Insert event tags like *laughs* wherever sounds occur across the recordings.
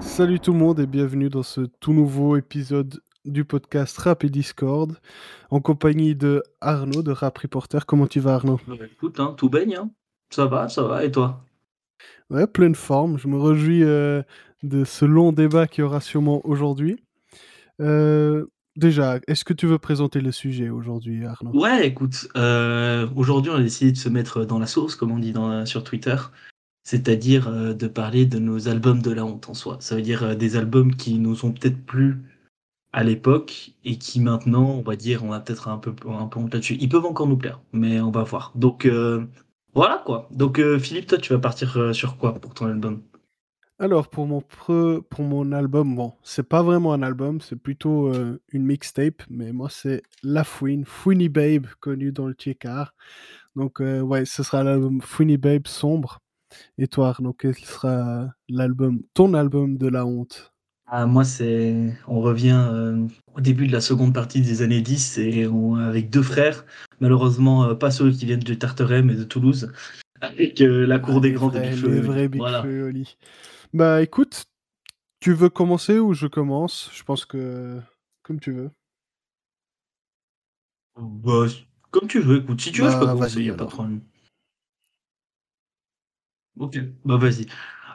Salut tout le monde et bienvenue dans ce tout nouveau épisode du podcast Rap et Discord en compagnie de Arnaud de Rap Reporter. Comment tu vas Arnaud? Bah, écoute, hein, tout baigne, hein. Ça va, ça va, et toi? Ouais, pleine forme. Je me réjouis euh, de ce long débat qui aura sûrement aujourd'hui. Euh, déjà, est-ce que tu veux présenter le sujet aujourd'hui Arnaud? Ouais, écoute, euh, aujourd'hui on a décidé de se mettre dans la sauce, comme on dit sur Twitter, c'est-à-dire euh, de parler de nos albums de la honte en soi. Ça veut dire euh, des albums qui nous ont peut-être plu à l'époque et qui maintenant, on va dire, on a peut-être un peu, un peu honte là-dessus. Ils peuvent encore nous plaire, mais on va voir. Donc voilà quoi. Donc Philippe, toi tu vas partir sur quoi pour ton album? Alors, pour mon, pre- pour mon album, bon, c'est pas vraiment un album, c'est plutôt euh, une mixtape, mais moi, c'est La Fouine, Fouini Babe, connu dans le Tchekar. Donc, euh, ouais, ce sera l'album Fouini Babe sombre. Et toi, Arnaud, quel sera l'album, ton album de la honte? Ah, moi, c'est. On revient euh, au début de la seconde partie des années 10 et on- avec deux frères, malheureusement pas ceux qui viennent de Tartaret mais de Toulouse, avec la cour Ah, des les grands vrais, et Big Voilà. Oli. Bah, écoute, tu veux commencer ou je commence? Je pense que comme tu veux. Bah, comme tu veux, écoute, si tu veux, je peux Bah, commencer, vas-y y a pas de problème. Ok, bah vas-y.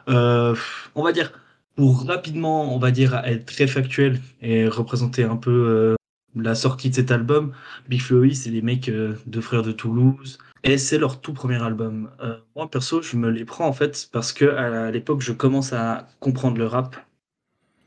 Euh, on va dire, pour rapidement, on va dire, être très factuel et représenter un peu euh, la sortie de cet album, Big Flo c'est les mecs, euh, deux frères de Toulouse, et c'est leur tout premier album. Euh, moi, perso, je me les prends en fait parce que à l'époque, je commence à comprendre le rap,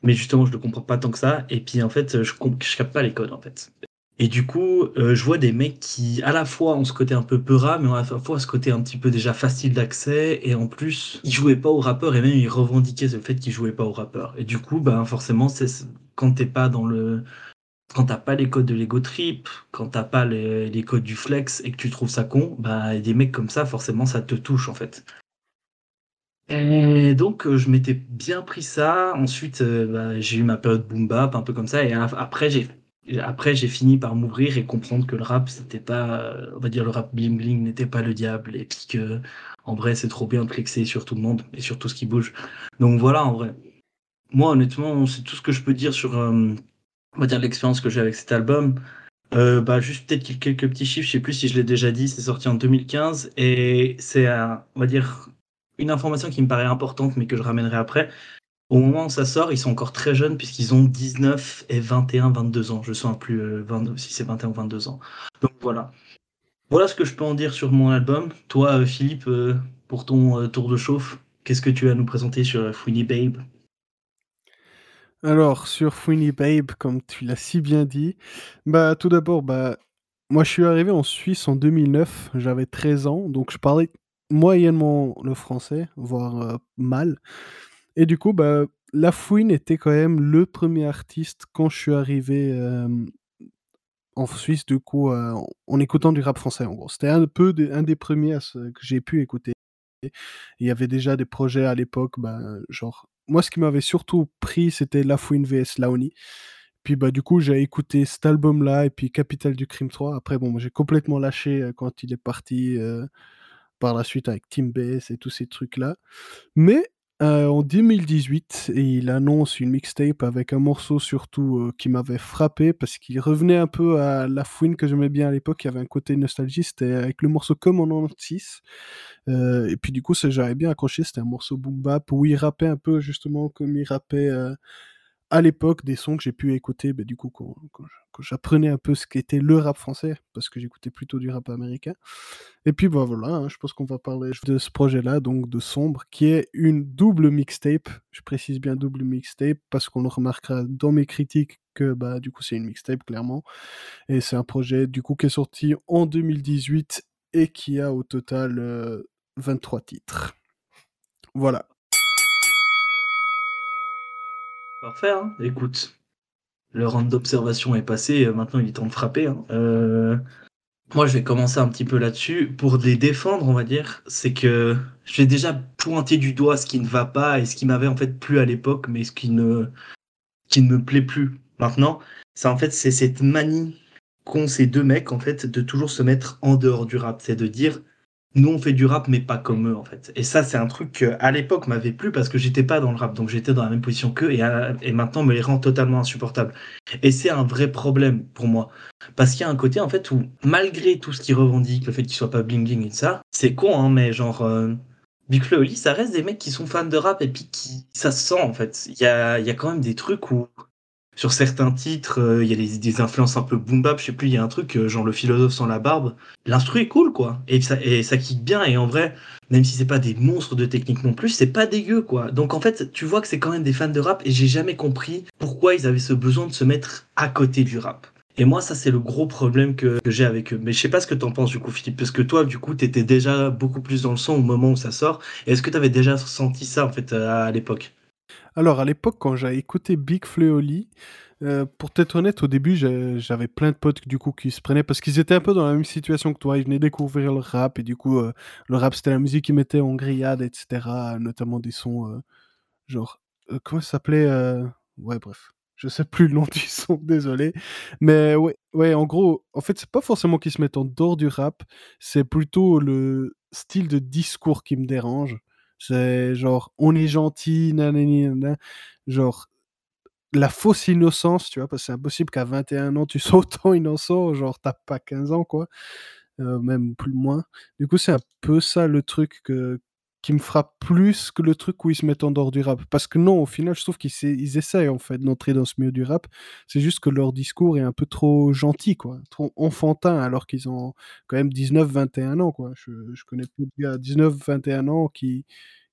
mais justement, je le comprends pas tant que ça, et puis en fait, je, je capte pas les codes en fait. Et du coup, euh, je vois des mecs qui, à la fois, ont ce côté un peu peura, mais à la fois ce côté un petit peu déjà facile d'accès, et en plus, ils jouaient pas aux rappeurs, et même ils revendiquaient le fait qu'ils jouaient pas aux rappeurs. Et du coup, ben, forcément, c'est quand t'es pas dans le, quand t'as pas les codes de l'ego trip, quand t'as pas les, codes du flex, et que tu trouves ça con, bah, des mecs comme ça, forcément, ça te touche, en fait. Et donc, euh, je m'étais bien pris ça. Ensuite, euh, bah, j'ai eu ma période boom bap, un peu comme ça. Et après, j'ai après j'ai fini par m'ouvrir et comprendre que le rap, c'était pas, euh, on va dire, le rap bling bling n'était pas le diable. Et puis que, en vrai, c'est trop bien de flexer sur tout le monde et sur tout ce qui bouge. Donc voilà, en vrai. Moi, honnêtement, c'est tout ce que je peux dire sur, on va dire, l'expérience que j'ai avec cet album. Euh, bah, juste peut-être quelques petits chiffres, je sais plus si je l'ai déjà dit, c'est sorti en 2015 et c'est, euh, on va dire, une information qui me paraît importante mais que je ramènerai après. Au moment où ça sort, ils sont encore très jeunes puisqu'ils ont 19 et 21, 22 ans. Je ne sais plus euh, 22 si c'est 21 ou 22 ans. Donc voilà. Voilà ce que je peux en dire sur mon album. Toi, Philippe, pour ton tour de chauffe, qu'est-ce que tu as à nous présenter sur Fouini Babe? Alors, sur Fouini Babe, comme tu l'as si bien dit, bah tout d'abord, bah moi je suis arrivé en Suisse en 2009, j'avais 13 ans, donc je parlais moyennement le français, voire euh, mal. Et du coup, bah La Fouine était quand même le premier artiste quand je suis arrivé en Suisse, du coup, euh, en, écoutant du rap français, en gros. C'était un peu un des premiers que j'ai pu écouter. Il y avait déjà des projets à l'époque, bah, genre, moi ce qui m'avait surtout pris, c'était La Fouine vs Laoni. Puis bah du coup, j'ai écouté cet album-là et puis Capital du Crime 3. Après, bon, j'ai complètement lâché euh, quand il est parti euh, par la suite avec Team Bass et tous ces trucs-là. Mais euh, en 2018, il annonce une mixtape avec un morceau surtout euh, qui m'avait frappé parce qu'il revenait un peu à la fouine que j'aimais bien à l'époque. Il y avait un côté nostalgie, c'était avec le morceau Comme en 96. Euh, et puis du coup, j'avais bien accroché. C'était un morceau boom bap où il rappait un peu justement comme il rappait euh, à l'époque des sons que j'ai pu écouter. bah, du coup, quand, j'apprenais un peu ce qu'était le rap français, parce que j'écoutais plutôt du rap américain. Et puis bah voilà, hein, je pense qu'on va parler de ce projet-là, donc de Sombre, qui est une double mixtape. Je précise bien double mixtape parce qu'on le remarquera dans mes critiques que bah du coup c'est une mixtape clairement. Et c'est un projet du coup qui est sorti en 2018 et qui a au total euh, 23 titres. Voilà. Parfait, hein Écoute, le round d'observation est passé, euh, maintenant il est temps de frapper. hein. Euh, Moi, je vais commencer un petit peu là-dessus. Pour les défendre, on va dire, c'est que je vais déjà pointer du doigt ce qui ne va pas et ce qui m'avait en fait plu à l'époque, mais ce qui ne, qui ne me plaît plus maintenant. C'est en fait c'est cette manie qu'ont ces deux mecs en fait de toujours se mettre en dehors du rap, c'est de dire nous on fait du rap mais pas comme eux en fait. Et ça c'est un truc qui à l'époque m'avait plu parce que j'étais pas dans le rap donc j'étais dans la même position qu'eux et, et maintenant me les rend totalement insupportables. Et c'est un vrai problème pour moi parce qu'il y a un côté en fait où malgré tout ce qu'ils revendiquent, le fait qu'ils soient pas bling bling et ça, c'est con hein mais genre euh, Big Flo Oli, ça reste des mecs qui sont fans de rap et puis qui ça se sent en fait. Il y a, y a quand même des trucs où sur certains titres, euh, il y a des, influences un peu boom bap, je sais plus, il y a un truc, euh, genre le philosophe sans la barbe. L'instru est cool, quoi. Et ça, et ça kick bien, et en vrai, même si c'est pas des monstres de technique non plus, c'est pas dégueu, quoi. Donc en fait, tu vois que c'est quand même des fans de rap, et j'ai jamais compris pourquoi ils avaient ce besoin de se mettre à côté du rap. Et moi, ça, c'est le gros problème que, j'ai avec eux. Mais je sais pas ce que t'en penses, du coup, Philippe, parce que toi, du coup, t'étais déjà beaucoup plus dans le son au moment où ça sort. Est-ce que t'avais déjà senti ça, en fait, à, à l'époque? Alors, à l'époque, quand j'ai écouté Big Fleoli, euh, pour t'être honnête, au début, j'avais plein de potes du coup qui se prenaient parce qu'ils étaient un peu dans la même situation que toi. Ils venaient découvrir le rap et du coup, euh, le rap c'était la musique qu'ils mettaient en grillade, etc. Notamment des sons euh, genre comment ça s'appelait Ouais, bref, je sais plus le nom du son, *laughs* désolé. Mais ouais, ouais, en gros, en fait, c'est pas forcément qu'ils se mettent en dehors du rap, c'est plutôt le style de discours qui me dérange. C'est genre on est gentil, nanani, genre la fausse innocence, tu vois? Parce que c'est impossible qu'à 21 ans, tu *laughs* sois autant innocent, genre tu pas 15 ans, quoi, heu, même plus moins. Du coup, c'est un peu ça le truc que qui me frappe plus que le truc où ils se mettent en dehors du rap. Parce que non, au final, je trouve qu'ils ils essayent, en fait, d'entrer dans ce milieu du rap. C'est juste que leur discours est un peu trop gentil, quoi, trop enfantin, alors qu'ils ont quand même 19-21 ans, quoi. Je je connais plus de gars à 19-21 ans qui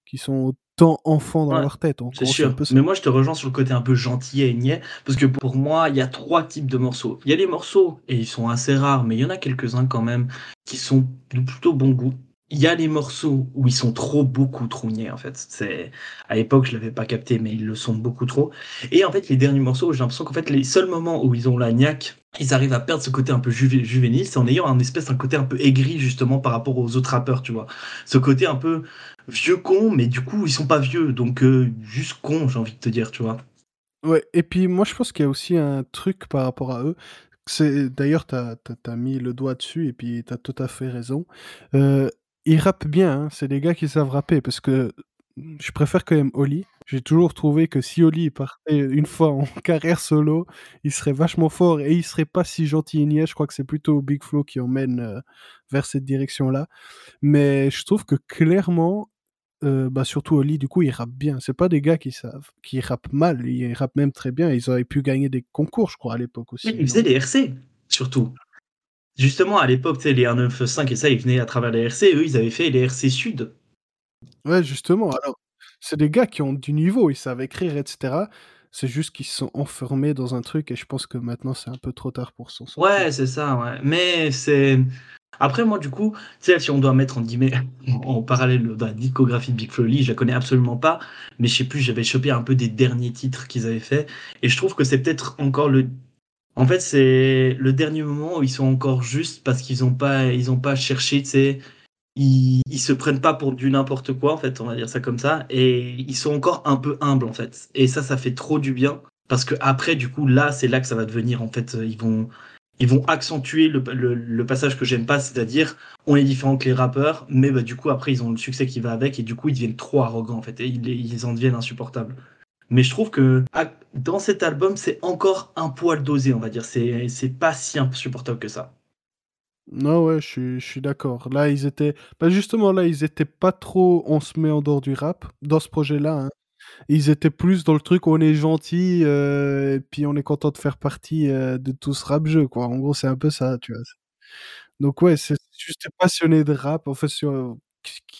qui sont tant enfants dans Ouais, leur tête. En c'est sûr. Mais moi, je te rejoins sur le côté un peu gentil et niais, parce que pour moi, il y a trois types de morceaux. Il y a les morceaux, et ils sont assez rares, mais il y en a quelques-uns quand même, qui sont de plutôt bon goût. Il y a les morceaux où ils sont trop, beaucoup trop niais, en fait. C'est, à l'époque, je l'avais pas capté, mais ils le sont beaucoup trop. Et en fait, les derniers morceaux, j'ai l'impression qu'en fait, les seuls moments où ils ont la niaque, ils arrivent à perdre ce côté un peu juvé- juvénile, c'est en ayant un espèce d'un côté un peu aigri, justement, par rapport aux autres rappeurs, tu vois. Ce côté un peu vieux con, mais du coup, ils sont pas vieux, donc euh, juste con, j'ai envie de te dire, tu vois. Ouais, et puis moi, je pense qu'il y a aussi un truc par rapport à eux. D'ailleurs, tu as mis le doigt dessus et puis tu as tout à fait raison. Heu, ils rappent bien, hein, c'est des gars qui savent rapper parce que je préfère quand même Oli. J'ai toujours trouvé que si Oli partait une fois en *laughs* carrière solo, il serait vachement fort et il serait pas si gentil et niais. Je crois que c'est plutôt Big Flo qui emmène, heu, vers cette direction-là. Mais je trouve que clairement, Heu, bah, surtout Oli, du coup, ils rappent bien. C'est pas des gars qui savent qui rappent mal, ils rappent même très bien. Ils auraient pu gagner des concours, je crois, à l'époque Mais aussi, ils faisaient les RC, surtout. Justement, à l'époque, tu sais, les 195 et ça, ils venaient à travers les RC, eux, ils avaient fait les RC Sud. Ouais, justement, alors, c'est des gars qui ont du niveau, ils savent écrire et cetera. C'est juste qu'ils se sont enfermés dans un truc et je pense que maintenant, c'est un peu trop tard pour s'en Ouais, sortir. c'est ça, ouais. Mais c'est. Après, moi, du coup, tu sais, si on doit mettre en guillemets en parallèle la discographie de Big Flo Oli, je la connais absolument pas, mais je sais plus, j'avais chopé un peu des derniers titres qu'ils avaient fait, et je trouve que c'est peut-être encore le. En fait, c'est le dernier moment où ils sont encore justes parce qu'ils ont pas, ils pas cherché, tu sais, ils, ils se prennent pas pour du n'importe quoi, en fait, on va dire ça comme ça, et ils sont encore un peu humbles, en fait. Et ça, ça fait trop du bien, parce que après, du coup, là, c'est là que ça va devenir, en fait, ils vont, ils vont accentuer le, le, le passage que j'aime pas, c'est-à-dire, on est différent que les rappeurs, mais bah, du coup, après, ils ont le succès qui va avec, et du coup, ils deviennent trop arrogants, en fait, et ils en deviennent insupportables. Mais je trouve que à- dans cet album, c'est encore un poil dosé, on va dire. C'est pas si insupportable que ça. Non, ouais, je suis je suis d'accord. Là, ils étaient bah, justement, là, ils étaient pas trop on se met en dehors du rap, dans ce projet-là, hein. Ils étaient plus dans le truc, on est gentil, heu, et puis on est content de faire partie, heu, de tout ce rap jeu, quoi. En gros, c'est un peu ça, tu vois? Donc ouais, c'est juste des passionnés de rap, en fait, sur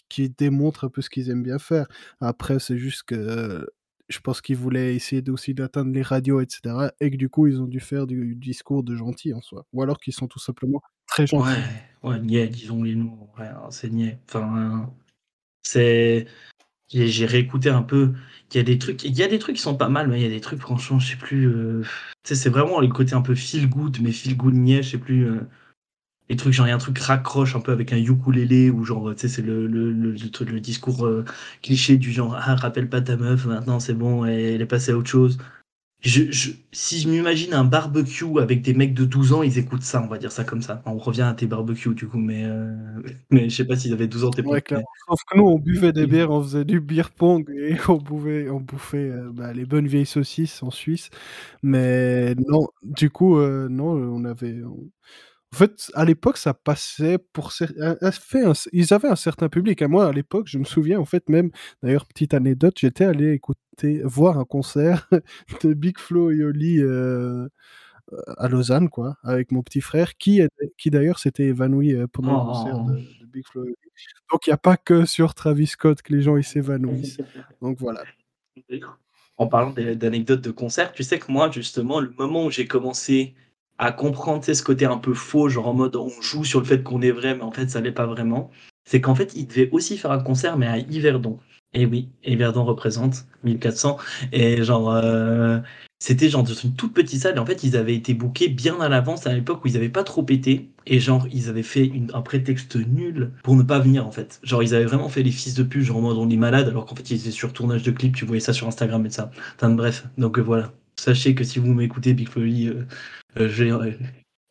qui démontrent un peu ce qu'ils aiment bien faire. Après, c'est juste que, heu, je pense qu'ils voulaient essayer aussi d'atteindre les radios et cetera et que du coup, ils ont dû faire du discours de gentils en soi. Ou alors qu'ils sont tout simplement très Ouais, gentils. ouais, niais, disons les. Ouais, hein, c'est niais. Enfin, c'est. J'ai j'ai réécouté un peu. Il y a des trucs, il y a des trucs qui sont pas mal, mais il y a des trucs, franchement, je sais plus. euh, Tu sais, c'est vraiment le côté un peu feel good, mais feel good niais, je sais plus. euh, Les trucs, genre, il y a un truc raccroche un peu avec un ukulélé, ou genre, tu sais, c'est le, le, le, le truc- le discours euh, cliché du genre, ah, rappelle pas ta meuf, maintenant c'est bon, elle est passée à autre chose. Je je si je m'imagine un barbecue avec des mecs de 12 ans, ils écoutent ça, on va dire ça comme ça. On revient à tes barbecues du coup, mais heu, *laughs* mais je sais pas s'ils avaient 12 ans tes Ouais, mais Sauf que nous, on buvait des bières, on faisait du beer pong et *laughs* on bouvait on bouffait, heu, bah, les bonnes vieilles saucisses en Suisse. Mais non, du coup, heu, non, on avait on en fait, à l'époque, ça passait pour fait un ils avaient un certain public. Moi, à l'époque, je me souviens, en fait, même d'ailleurs, petite anecdote, j'étais allé écouter voir un concert *laughs* de Big Flo et Oli, heu, à Lausanne, quoi, avec mon petit frère qui qui d'ailleurs s'était évanoui, heu, pendant le concert Oh! de de Big Flo et Oli. Donc il y a pas que sur Travis Scott que les gens ils s'évanouissent. Donc voilà. En parlant d'anecdotes de concert, tu sais que moi, justement, le moment où j'ai commencé à comprendre, ce côté un peu faux, genre en mode on joue sur le fait qu'on est vrai, mais en fait ça l'est pas vraiment, c'est qu'en fait, ils devaient aussi faire un concert, mais à Yverdon. Et oui, Yverdon représente 1400 et genre, heu, c'était genre dans une toute petite salle et en fait, ils avaient été bookés bien à l'avance à l'époque où ils avaient pas trop pété et genre ils avaient fait un prétexte nul pour ne pas venir, en fait. Genre ils avaient vraiment fait les fils de pute, genre en mode on est malade alors qu'en fait ils étaient sur tournage de clip, tu voyais ça sur Instagram et ça. Enfin bref, donc heu, voilà. Sachez que si vous m'écoutez, Big Oli, heu heu, j'ai ouais,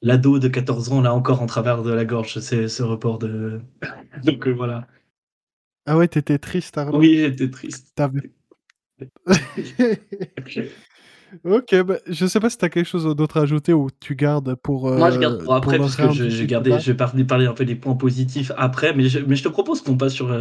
l'ado de 14 ans là encore en travers de la gorge, c'est ce report de *laughs* donc heu, voilà. Ah ouais, tu étais triste, Arnaud? Oui, j'étais triste. Avais *laughs* OK, bah, je sais pas si tu as quelque chose d'autre à ajouter ou tu gardes pour, Moi, je garde pour après puisque round je gardé bas? je vais parler parler un peu des points positifs après, mais je mais je te propose qu'on passe sur,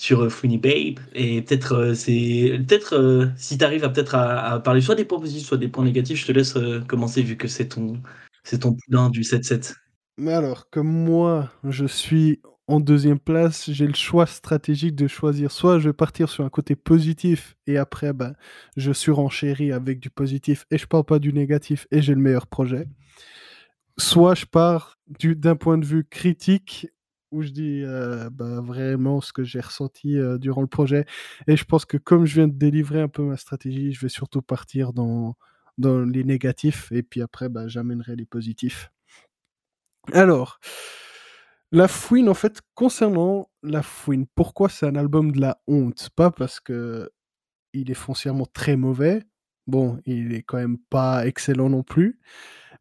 sur, heu, Funny Babe et peut-être, heu, c'est peut-être, heu, si tu arrives à peut-être à parler soit des points positifs, soit des points négatifs, je te laisse, commencer vu que c'est ton c'est ton du 7-7. Mais alors, comme moi, je suis en deuxième place, j'ai le choix stratégique de choisir soit je vais partir sur un côté positif et après, bah, je surenchéris avec du positif et je parle pas du négatif et j'ai le meilleur projet. Soit je pars du d'un point de vue critique où je dis, bah, vraiment ce que j'ai ressenti, durant le projet et je pense que comme je viens de délivrer un peu ma stratégie, je vais surtout partir dans dans les négatifs et puis après, bah, j'amènerai les positifs. Alors, La Fouine, en fait, concernant La Fouine, pourquoi c'est un album de la honte? Pas parce que il est foncièrement très mauvais, bon, il est quand même pas excellent non plus,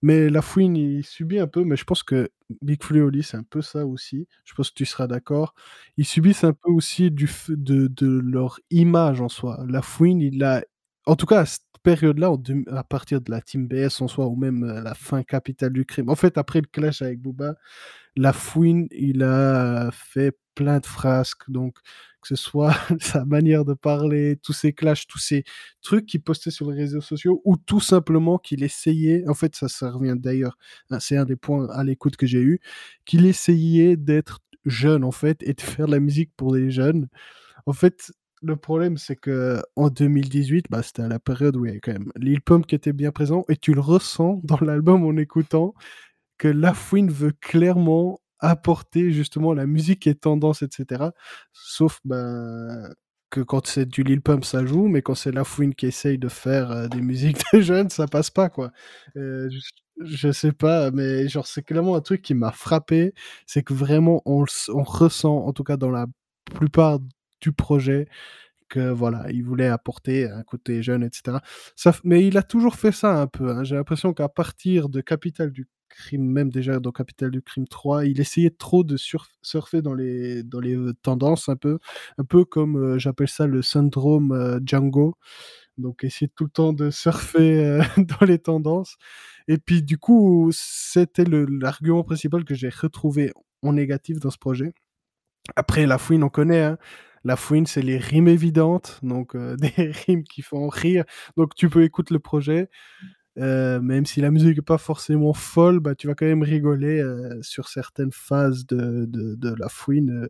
mais La Fouine, il subit un peu, mais je pense que Big Flo et Oli, c'est un peu ça aussi, je pense que tu seras d'accord. Ils subissent un peu aussi du de leur image en soi. La Fouine, il a en tout cas à cette période-là, à partir de la Team BS en soi ou même, heu, la fin Capitale du Crime. En fait, après le clash avec Booba, La Fouine, il a fait plein de frasques, donc que ce soit *laughs* sa manière de parler, tous ses clashs, tous ces trucs qu'il postait sur les réseaux sociaux ou tout simplement qu'il essayait en fait, ça revient d'ailleurs, hein, c'est un des points à l'écoute que j'ai eu, qu'il essayait d'être jeune, en fait et de faire de la musique pour les jeunes. En fait, le problème, c'est qu'en 2018, bah, c'était à la période où il y avait quand même Lil Pump qui était bien présent et tu le ressens dans l'album en écoutant que Lafouine veut clairement apporter justement la musique est tendance et cetera. Sauf, ben, que quand c'est du Lil Pump, ça joue, mais quand c'est Lafouine qui essaye de faire, heu, des musiques *laughs* de jeunes, ça passe pas, quoi. Heu, j je sais pas, mais genre, c'est clairement un truc qui m'a frappé, c'est que vraiment on on ressent, en tout cas dans la plupart du projet, que voilà, il voulait apporter un côté jeune et cetera. Ça mais il a toujours fait ça un peu, hein. J'ai l'impression qu'à partir de Capital du Crime, même déjà dans Capital du Crime 3, il essayait trop de surf surfer dans les dans les, heu, tendances un peu. Un peu comme, heu, j'appelle ça le syndrome, heu, Django. Donc essayer tout le temps de surfer, *laughs* *laughs* dans les tendances et puis du coup, c'était l'argument principal que j'ai retrouvé en négatif dans ce projet. Après la fouine, on connaît, hein. La fouine, c'est les rimes évidentes, donc *laughs* des rimes qui font rire. Donc tu peux écouter le projet, heu, même si la musique est pas forcément folle, bah, tu vas quand même rigoler, heu, sur certaines phases de de de la fouine, heu.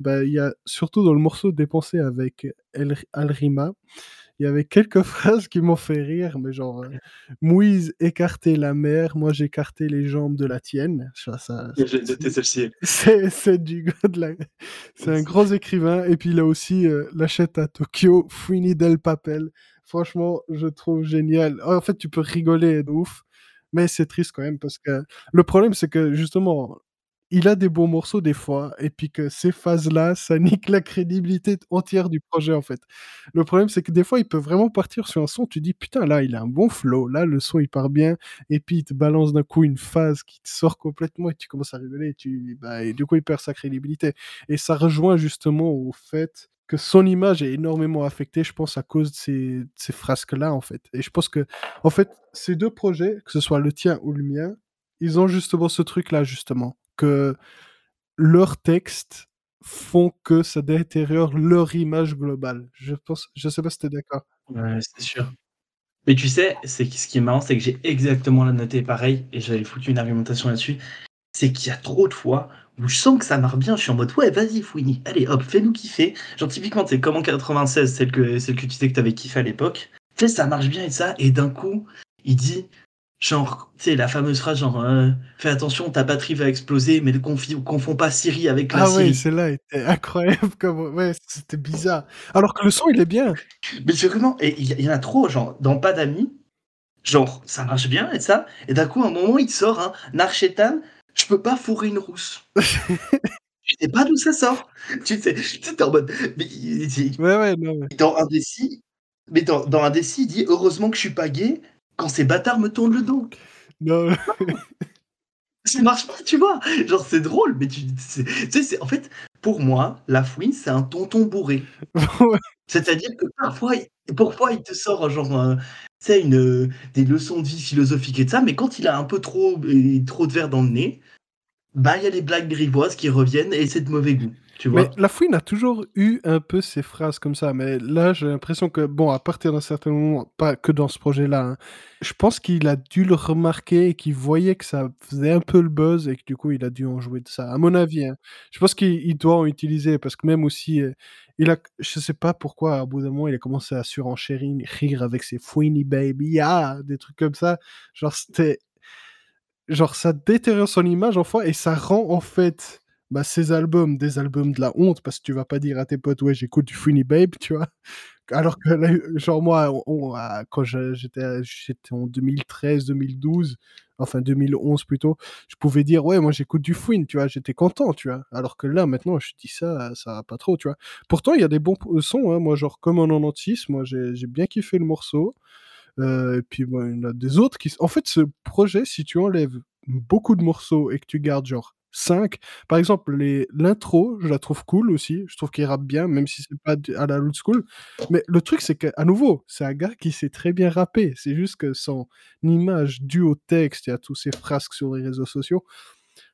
Bah, il y a surtout dans le morceau «Dépenser» avec El Alrima, il y avait quelques *laughs* phrases qui m'ont fait rire, mais genre, heu: «Moïse écartait la mer, moi j'écartais les jambes de la tienne». Ça ça J'ai *laughs* c'est celle-ci. du god là. C'est un grand écrivain et puis il a aussi, «L'achète à Tokyo, Fouini del Papel». Franchement, je trouve génial. En fait, tu peux rigoler de ouf, mais c'est triste quand même parce que le problème, c'est que justement, il a des bons morceaux des fois et puis que ces phases-là, ça *laughs* nique la crédibilité entière du projet, en fait. Le problème, c'est que des fois, il peut vraiment partir sur un son, tu dis: «Putain, là, il a un bon flow, là, le son, il part bien» et puis il te balance d'un coup une phase qui te sort complètement et tu commences à rigoler et tu bah et du coup, il perd sa crédibilité et ça rejoint justement au fait que son image est énormément affectée, je pense, à cause de ces ces frasques-là, en fait et je pense qu'en fait, ces 2 projets, que ce soit le tien ou le mien, ils ont justement ce truc-là, justement, que leurs textes font que ça détériore leur image globale. Je pense je sais pas si tu es d'accord? Ouais, c'est sûr. Mais tu sais, c'est que ce qui est marrant, c'est que j'ai exactement la noté pareil et j'avais foutu une argumentation là-dessus. C'est qu'il y a trop de fois où je sens que ça marche bien, je suis en mode: «Ouais, vas-y Fouini, allez hop, fais-nous kiffer». Genre typiquement, sais, comme en 96, celle que celle que tu sais que tu avais kiffé à l'époque. Tu sais, ça marche bien et ça et d'un coup, il dit genre, tu sais, la fameuse phrase genre, heu: «Fais attention, ta batterie va exploser, mais ne confonds pas Siri avec la Ah ouais, Syrie». celle-là était incroyable comme ouais, c'était bizarre. Alors que le son, il est bien. Mais c'est vraiment et il y en a trop, genre, dans Pas d'amis, genre, ça marche bien et ça et d'un coup, à un moment, il sort un «Nar Shaitan, je peux pas fourrer une rousse». *laughs* Tu sais pas d'où ça sort. Tu sais tu sais, tu es en mode mais Ouais, ouais, non, dans Indécis mais dans dans Indécis, il dit: «Heureusement que je suis pas gay quand ces bâtards me tournent le dos». Non. *laughs* Ça marche pas, tu vois? Genre, c'est drôle, mais tu tu sais, c'est en fait, pour moi, la Fouine, c'est un tonton bourré. *laughs* Ouais. C'est-à-dire que parfois, il parfois, il te sort genre, heu, tu sais, une, des leçons de vie philosophiques et de ça, mais quand il a un peu trop b trop de verre dans le nez, bah, il y a les blagues grivoises qui reviennent et c'est de mauvais goût, tu Mais? La Fouine a toujours eu un peu ces phrases comme ça, mais là, j'ai l'impression que bon, à partir d'un certain moment, pas que dans ce projet-là, hein, je pense qu'il a dû le remarquer et qu'il voyait que ça faisait un peu le buzz et que du coup, il a dû en jouer de ça, à mon avis, hein. Je pense qu'il il doit en utiliser parce que même aussi, heu, il a je sais pas pourquoi, au bout d'un moment, il a commencé à surenchérir rire avec ses «Fouini baby, ah!» des trucs comme ça. Genre, c'était genre, ça détériore son image, en fois et ça rend, en fait, bah, ses albums, des albums de la honte parce que tu vas pas dire à tes potes: «Ouais, j'écoute du Fouini Babe», tu vois? *laughs* Alors que genre moi, on on a quand j'étais en 2013-2012, enfin 2011 plutôt, je pouvais dire: «Ouais, moi j'écoute du Fouine», tu vois? J'étais content, tu vois? Alors que là, maintenant, je dis ça, ça va pas trop, tu vois? Pourtant, il y a des bons p sons, hein, moi, genre comme en 96, moi, j'ai bien kiffé le morceau, heu, et puis, bon, il y en a des autres qui en fait, ce projet, si tu enlèves beaucoup de morceaux et que tu gardes genre 5 par exemple, les l'intro, je la trouve cool aussi, je trouve qu'il rappe bien, même si c'est pas à la old school. Mais le truc, c'est qu'à nouveau, c'est un gars qui sait très bien rapper. C'est juste que son image due au texte et à tous ces frasques sur les réseaux sociaux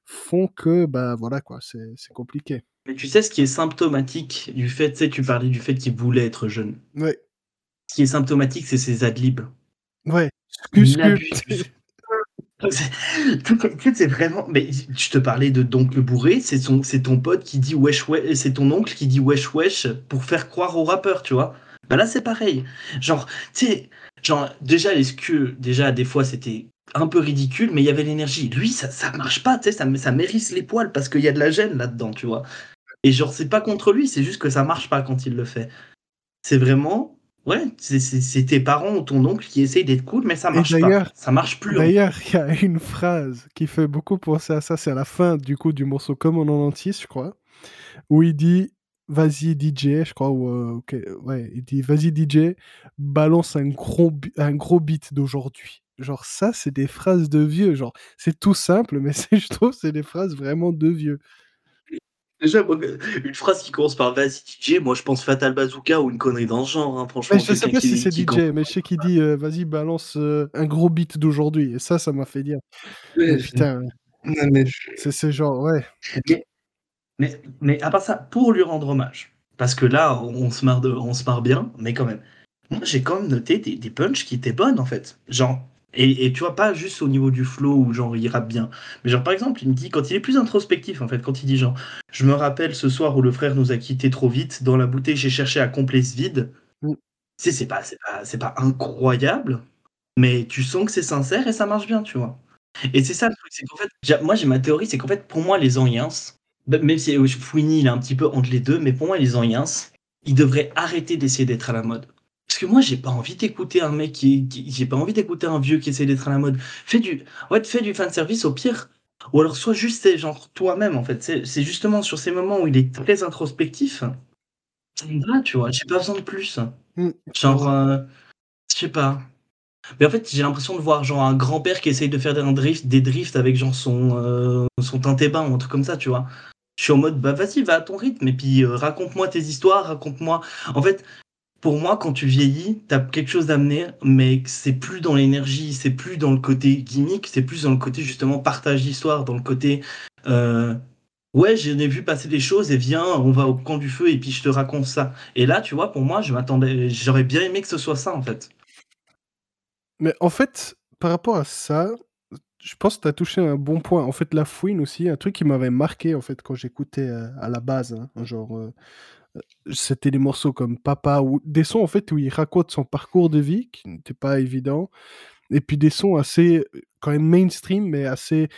font que, bah, voilà, quoi, c'est c'est compliqué. Mais tu sais ce qui est symptomatique du fait, tu sais, tu parlais du fait qu'il voulait être jeune. Ouais. Ce qui est symptomatique, c'est ses ad libs. Ouais, *laughs* Sais, c'est *laughs* vraiment mais je te parlais de d'oncle bourré, c'est son c'est ton pote qui dit: «Wesh ouais» c'est ton oncle qui dit: «Wesh wesh» pour faire croire au rappeur, tu vois? Bah, là, c'est pareil. Genre, tu sais, genre, déjà, est-ce que déjà, des fois, c'était un peu ridicule, mais il y avait l'énergie. Lui, ça ça marche pas, tu sais, ça ça m'hérisse les poils parce qu'il y a de la gêne là-dedans, tu vois? Et genre, c'est pas contre lui, c'est juste que ça marche pas quand il le fait. C'est vraiment ouais, c'est tes parents ou ton oncle qui essaye d'être cool, mais ça marche pas. Ça marche plus, en d'ailleurs, il y a une phrase qui fait beaucoup penser à ça, c'est à la fin, du coup, du morceau «Comme en 96», je crois, où il dit: «Vas-y DJ», je crois ou, OK, ouais, il dit: «Vas-y DJ, balance un gros un gros beat d'aujourd'hui». Genre ça, c'est des phrases de vieux, genre, c'est tout simple, mais *laughs* c'est je trouve, c'est des phrases vraiment de vieux. Déjà, moi, une phrase qui commence par «Vas-y DJ», moi, je pense Fatal Bazooka ou une connerie dans ce genre, hein, Mais franchement, je sais pas si qui c'est qui DJ, mais je sais qu'il dit, heu: «Vas-y balance, heu, un gros beat d'aujourd'hui» et ça, ça m'a fait dire: «Mais Ouais, putain» mais je c'est genre ouais. mais mais mais à part ça, pour lui rendre hommage, parce que là, on on se marre de on se marre bien, mais quand même. Moi, j'ai quand même noté des des punchs qui étaient bonnes, en fait. Genre et et tu vois, pas juste au niveau du flow où genre il rappe bien, mais genre, par exemple, il me dit quand il est plus introspectif, en fait, quand il dit genre: «Je me rappelle ce soir où le frère nous a quittés trop vite, dans la bouteille, j'ai cherché à combler ce vide». Sais, c'est pas pas c'est pas incroyable, mais tu sens que c'est sincère et ça marche bien, tu vois? Et c'est ça le truc, c'est qu'en fait, moi, j'ai ma théorie, c'est qu'en fait, pour moi, les Anciens, bah, même si, heu, Fouini, il est un petit peu entre les 2, mais pour moi, les Anciens, ils devraient arrêter d'essayer d'être à la mode. Parce que moi, j'ai pas envie d'écouter un mec qui qui j'ai pas envie d'écouter un vieux qui essaie d'être à la mode. Fais du ouais, fais du fan service, au pire Ou alors soit juste c'est genre toi-même en fait, c'est justement sur ces moments où il est très introspectif, va, tu vois? J'ai pas besoin de plus. C'est Genre, heu, je sais pas. Mais en fait, j'ai l'impression de voir genre un grand-père qui essaye de faire un drift des drifts avec genre son, heu, son Tintin ou un truc comme ça, tu vois? Je suis en mode: «Bah vas-y, va à ton rythme et puis, heu, raconte-moi tes histoires, raconte-moi» en fait, pour moi, quand tu vieillis, tu as quelque chose à amener, mais c'est plus dans l'énergie, c'est plus dans le côté gimmick, c'est plus dans le côté justement partage d'histoire, dans le côté, heu, ouais, j'en ai vu passer des choses et viens, on va au camp du feu et puis je te raconte ça. Et là, tu vois, pour moi, je m'attendais j'aurais bien aimé que ce soit ça, en fait. Mais en fait, par rapport à ça, je pense que tu as touché un bon point. En fait, La Fouine aussi, un truc qui m'avait marqué en fait quand j'écoutais, heu, à la base, hein, genre, heu, c'était des morceaux comme Papa ou des sons en fait où il raconte son parcours de vie qui n'était pas évident et puis des sons assez, quand même mainstream mais assez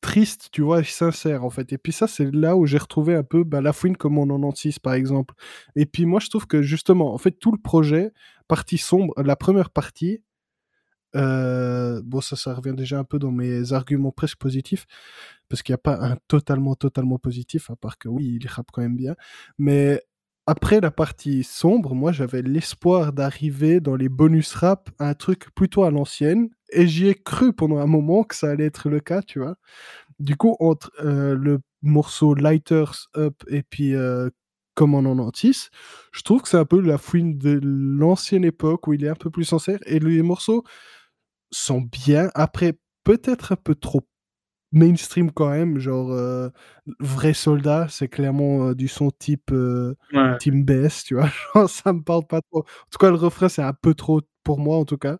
tristes, tu vois? Et sincères en fait et puis ça, c'est là où j'ai retrouvé un peu, bah, La Fouine comme mon 96 par exemple et puis moi je trouve que justement, en fait, tout le projet, partie sombre, la première partie, Heu, bon ça, ça revient déjà un peu dans mes arguments presque positifs, parce qu'il y a pas un totalement, totalement positif, à part que oui, il rappe quand même bien. Mais après la partie sombre, moi j'avais l'espoir d'arriver dans les bonus rap à un truc plutôt à l'ancienne et j'y ai cru pendant un moment que ça allait être le cas, tu vois? Du coup, entre, heu, le morceau Lighters Up et puis, heu, Comme en 96, je trouve que c'est un peu la fouine de l'ancienne époque où il est un peu plus sincère et les morceaux sont bien. Après, peut-être un peu trop mainstream quand même, genre, heu, Vrai Soldat, c'est clairement, heu, du son type, Ouais. Team BS, tu vois? *laughs* Genre ça me parle pas trop. En tout cas, le refrain, c'est un peu trop pour moi, en tout cas.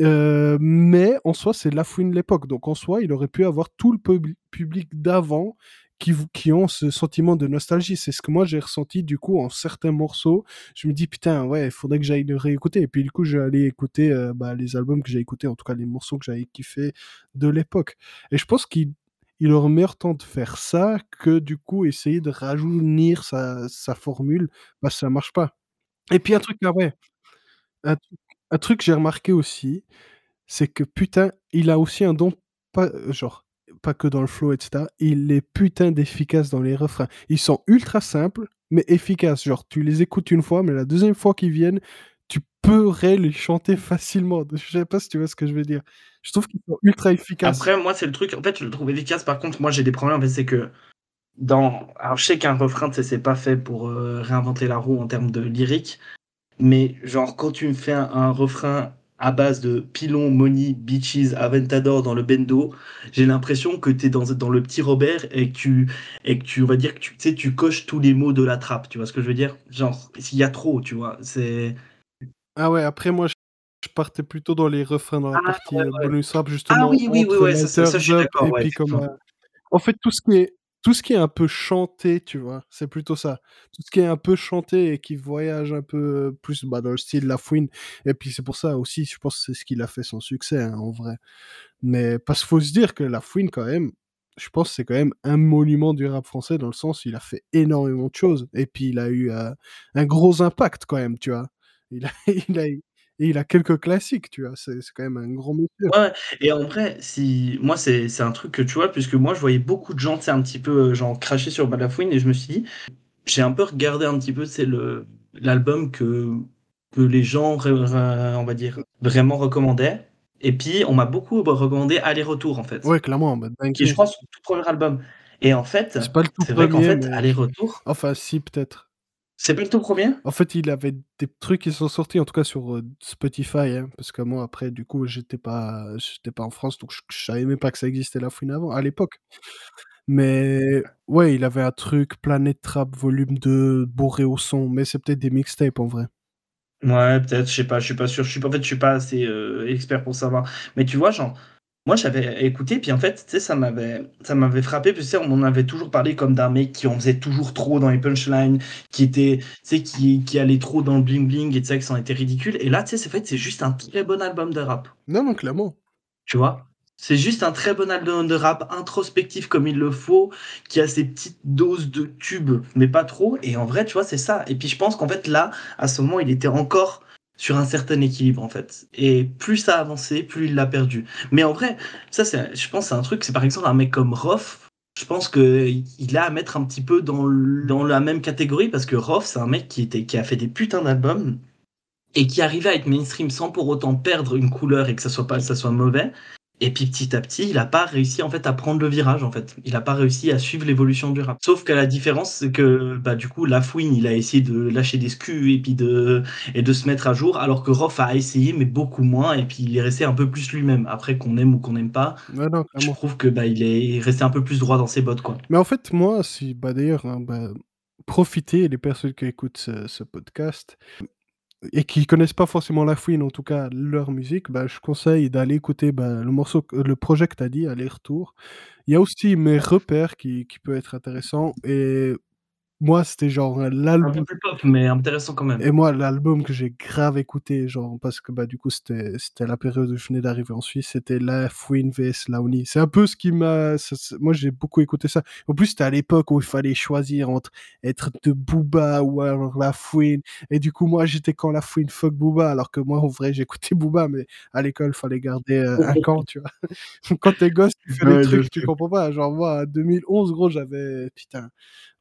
Mais en soi, c'est la fouine de l'époque, donc en soi, il aurait pu avoir tout le publi public d'avant qui ont ce sentiment de nostalgie. C'est ce que moi j'ai ressenti du coup en certains morceaux. Je me dis: «Putain, ouais, il faudrait que j'aille le réécouter» et puis du coup, je vais écouter, heu, bah, les albums que j'ai écoutés, en tout cas les morceaux que j'avais kiffés de l'époque et je pense qu'il il aurait meilleur temps de faire ça que du coup essayer de rajeunir sa formule, bah, ça marche pas et puis un truc ah ouais, un truc que j'ai remarqué aussi, c'est que putain, il a aussi un don, pas, heu, genre, pas que dans le flow et cetera, il est putain d'efficace dans les refrains. Ils sont ultra simples, mais efficaces. Genre, tu les écoutes une fois, mais la deuxième fois qu'ils viennent, tu pourrais les chanter facilement. *laughs* Je sais pas si tu vois ce que je veux dire? Je trouve qu'ils sont ultra efficaces. Après, moi, c'est le truc, en fait, je le trouve efficace. Par contre, moi, j'ai des problèmes, c'est que dans alors je sais qu'un refrain, c'est pas fait pour, heu, réinventer la roue en termes de lyrique, mais genre quand tu me fais un refrain à base de pilon, money, bitches, aventador dans le bendo, j'ai l'impression que tu es dans dans le Petit Robert et que tu et que tu on va dire que tu sais, tu coches tous les mots de la trappe, tu vois ce que je veux dire? Genre, il y a trop, tu vois? C'est Ah ouais, après moi, je je partais plutôt dans les refrains dans la ah partie, ouais, heu, ouais. bonus rap Ah justement oui, oui, oui, entre ouais, ça ça ça, je suis d'accord, comme, En fait, tout ce qui est tout ce qui est un peu chanté, tu vois? C'est plutôt ça. Tout ce qui est un peu chanté et qui voyage un peu, heu, plus, bah, dans le style La Fouine et puis c'est pour ça aussi, je pense c'est ce qui l'a fait son succès, hein, en vrai. Mais parce qu'il faut se dire que La Fouine quand même, je pense c'est quand même un monument du rap français dans le sens où il a fait énormément de choses et puis il a eu, heu, un gros impact quand même, tu vois? Il a *laughs* il a et il a quelques classiques, tu vois? C'est c'est quand même un grand monsieur. Ouais, et en vrai, si moi, c'est c'est un truc que tu vois, puisque moi, je voyais beaucoup de gens, sais, un petit peu, heu, genre cracher sur Balafouine et je me suis dit j'ai un peu regardé un petit peu, c'est le l'album que que les gens on va dire, vraiment recommandaient et puis on m'a beaucoup recommandé Aller-Retour, en fait, Ouais, clairement, bah, qui est, je crois, son tout premier album et en fait, C'est c'est vrai qu'en fait, mais Aller-Retour enfin si, peut-être. C'est pas le tout premier? En fait, il avait des trucs qui sont sortis, en tout cas sur, heu, Spotify, hein, parce que moi après du coup j'étais pas j'étais pas en France, donc je je savais même pas que ça existait La Fouine avant à l'époque. Mais ouais, il avait un truc Planète Trap volume 2, bourré au son, mais c'est peut-être des mixtapes en vrai. Ouais, peut-être, je sais pas, je suis pas sûr. Je suis pas en fait, je suis pas assez, heu, expert pour savoir. Mais tu vois, genre, moi, j'avais écouté, puis en fait, tu sais, ça m'avait ça m'avait frappé, puis tu sais, on m'en avait toujours parlé comme d'un mec qui en faisait toujours trop dans les punchlines, qui était tu sais, qui qui allait trop dans le bling bling et tu sais, que ça en était ridicule et là, tu sais, c'est en fait, c'est juste un très bon album de rap. Non, non, clairement. Tu vois? C'est juste un très bon album de rap introspectif comme il le faut, qui a ses petites doses de tubes, mais pas trop et en vrai, tu vois, c'est ça et puis je pense qu'en fait, là, à ce moment, il était encore sur un certain équilibre, en fait. Et plus ça avançait, plus il l'a perdu. Mais en vrai, ça, c'est, je pense, c'est un truc, c'est par exemple un mec comme Roth, je pense qu'il a à mettre un petit peu dans, dans la même catégorie parce que Roth, c'est un mec qui, était, qui a fait des putains d'albums et qui arrivait à être mainstream sans pour autant perdre une couleur et que ça soit pas ça soit mauvais. Et puis petit à petit, il n'a pas réussi en fait à prendre le virage en fait. Il n'a pas réussi à suivre l'évolution du rap. Sauf que la différence, c'est que bah du coup, Lafouine, il a essayé de lâcher des scus et puis de et de se mettre à jour, alors que Roth a essayé mais beaucoup moins et puis il est resté un peu plus lui-même. Après qu'on aime ou qu'on n'aime pas, Ouais, non, je trouve que bah il est resté un peu plus droit dans ses bottes quoi. Mais en fait, moi, si bah, d'ailleurs, hein, bah, profitez, les personnes qui écoutent ce ce podcast et qui connaissent pas forcément Lafouine, en tout cas leur musique, bah, je conseille d'aller écouter, bah, le morceau le projet que tu as dit, Aller-retour. Il y a aussi Mes repères qui qui peut être intéressant et moi, c'était genre, heu, Un peu l'album plus pop, mais intéressant quand même. et moi, l'album que j'ai grave écouté, genre parce que, bah, du coup, c'était la période où je venais d'arriver en Suisse, c'était Lafouine vs Laounie. C'est un peu ce qui m'a moi, j'ai beaucoup écouté ça. En plus, c'était à l'époque où il fallait choisir entre être de Booba ou alors Lafouine et du coup, moi, j'étais camp Lafouine, fuck Booba, alors que moi, en vrai, j'écoutais Booba, mais à l'école, fallait garder, heu, un *laughs* camp, tu vois? *laughs* Quand tu es gosse, tu fais des Ouais, je trucs, tu comprends pas. Genre moi, en 2011, gros, j'avais putain,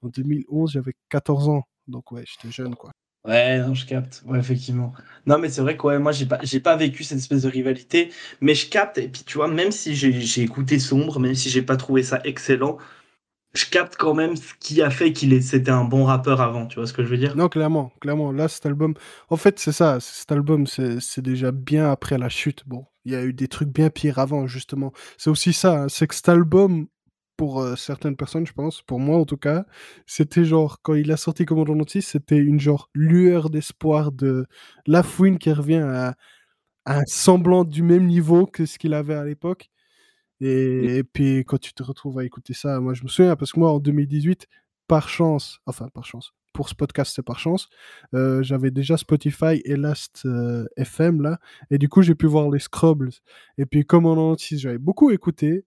en 2011, j'avais 14 ans, donc ouais, j'étais jeune, quoi. Ouais, non, je capte. Ouais, effectivement. Non, mais c'est vrai que ouais, moi, j'ai pas, j'ai pas vécu cette espèce de rivalité, mais je capte. Et puis, tu vois, même si j'ai, écouté Sombre, même si j'ai pas trouvé ça excellent, je capte quand même ce qui a fait qu'il c'était un bon rappeur avant. Tu vois ce que je veux dire? Non, clairement, clairement. Là, cet album, en fait, c'est ça, cet album, c'est c'est déjà bien après la chute. Bon, il y a eu des trucs bien pires avant, justement. C'est aussi ça, hein, c'est que cet album, pour euh, certaines personnes, je pense, pour moi en tout cas, c'était genre, quand il a sorti Commandant Notice, c'était une genre lueur d'espoir de Lafouine qui revient à, à un semblant du même niveau que ce qu'il avait à l'époque. Et et puis quand tu te retrouves à écouter ça, moi je me souviens parce que moi en 2018, par chance, enfin par chance, pour ce podcast c'est par chance, heu, j'avais déjà Spotify et Last, heu, FM là. Et du coup j'ai pu voir les Scrubbles. Et puis en entier j'avais beaucoup écouté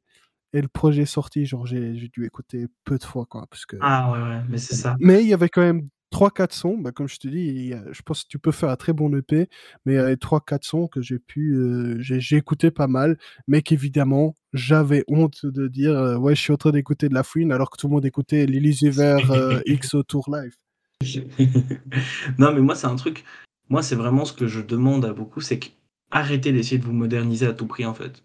et le projet sorti, genre j'ai j'ai dû écouter peu de fois quoi parce que Ah ouais, ouais, mais c'est ça. mais il y avait quand même trois quatre sons, bah, comme je te dis, a je pense que tu peux faire un très bon EP, mais il y avait 3-4 sons que j'ai pu, heu, j'ai j'ai écouté pas mal, mais qu'évidemment, j'avais honte de dire, heu: «Ouais, je suis en train d'écouter de la fouine», alors que tout le monde écoutait l'Illusiver, heu, XO Tour Live. *laughs* Non, mais moi, c'est un truc. Moi, c'est vraiment ce que je demande à beaucoup, c'est que arrêtez d'essayer de vous moderniser à tout prix, en fait.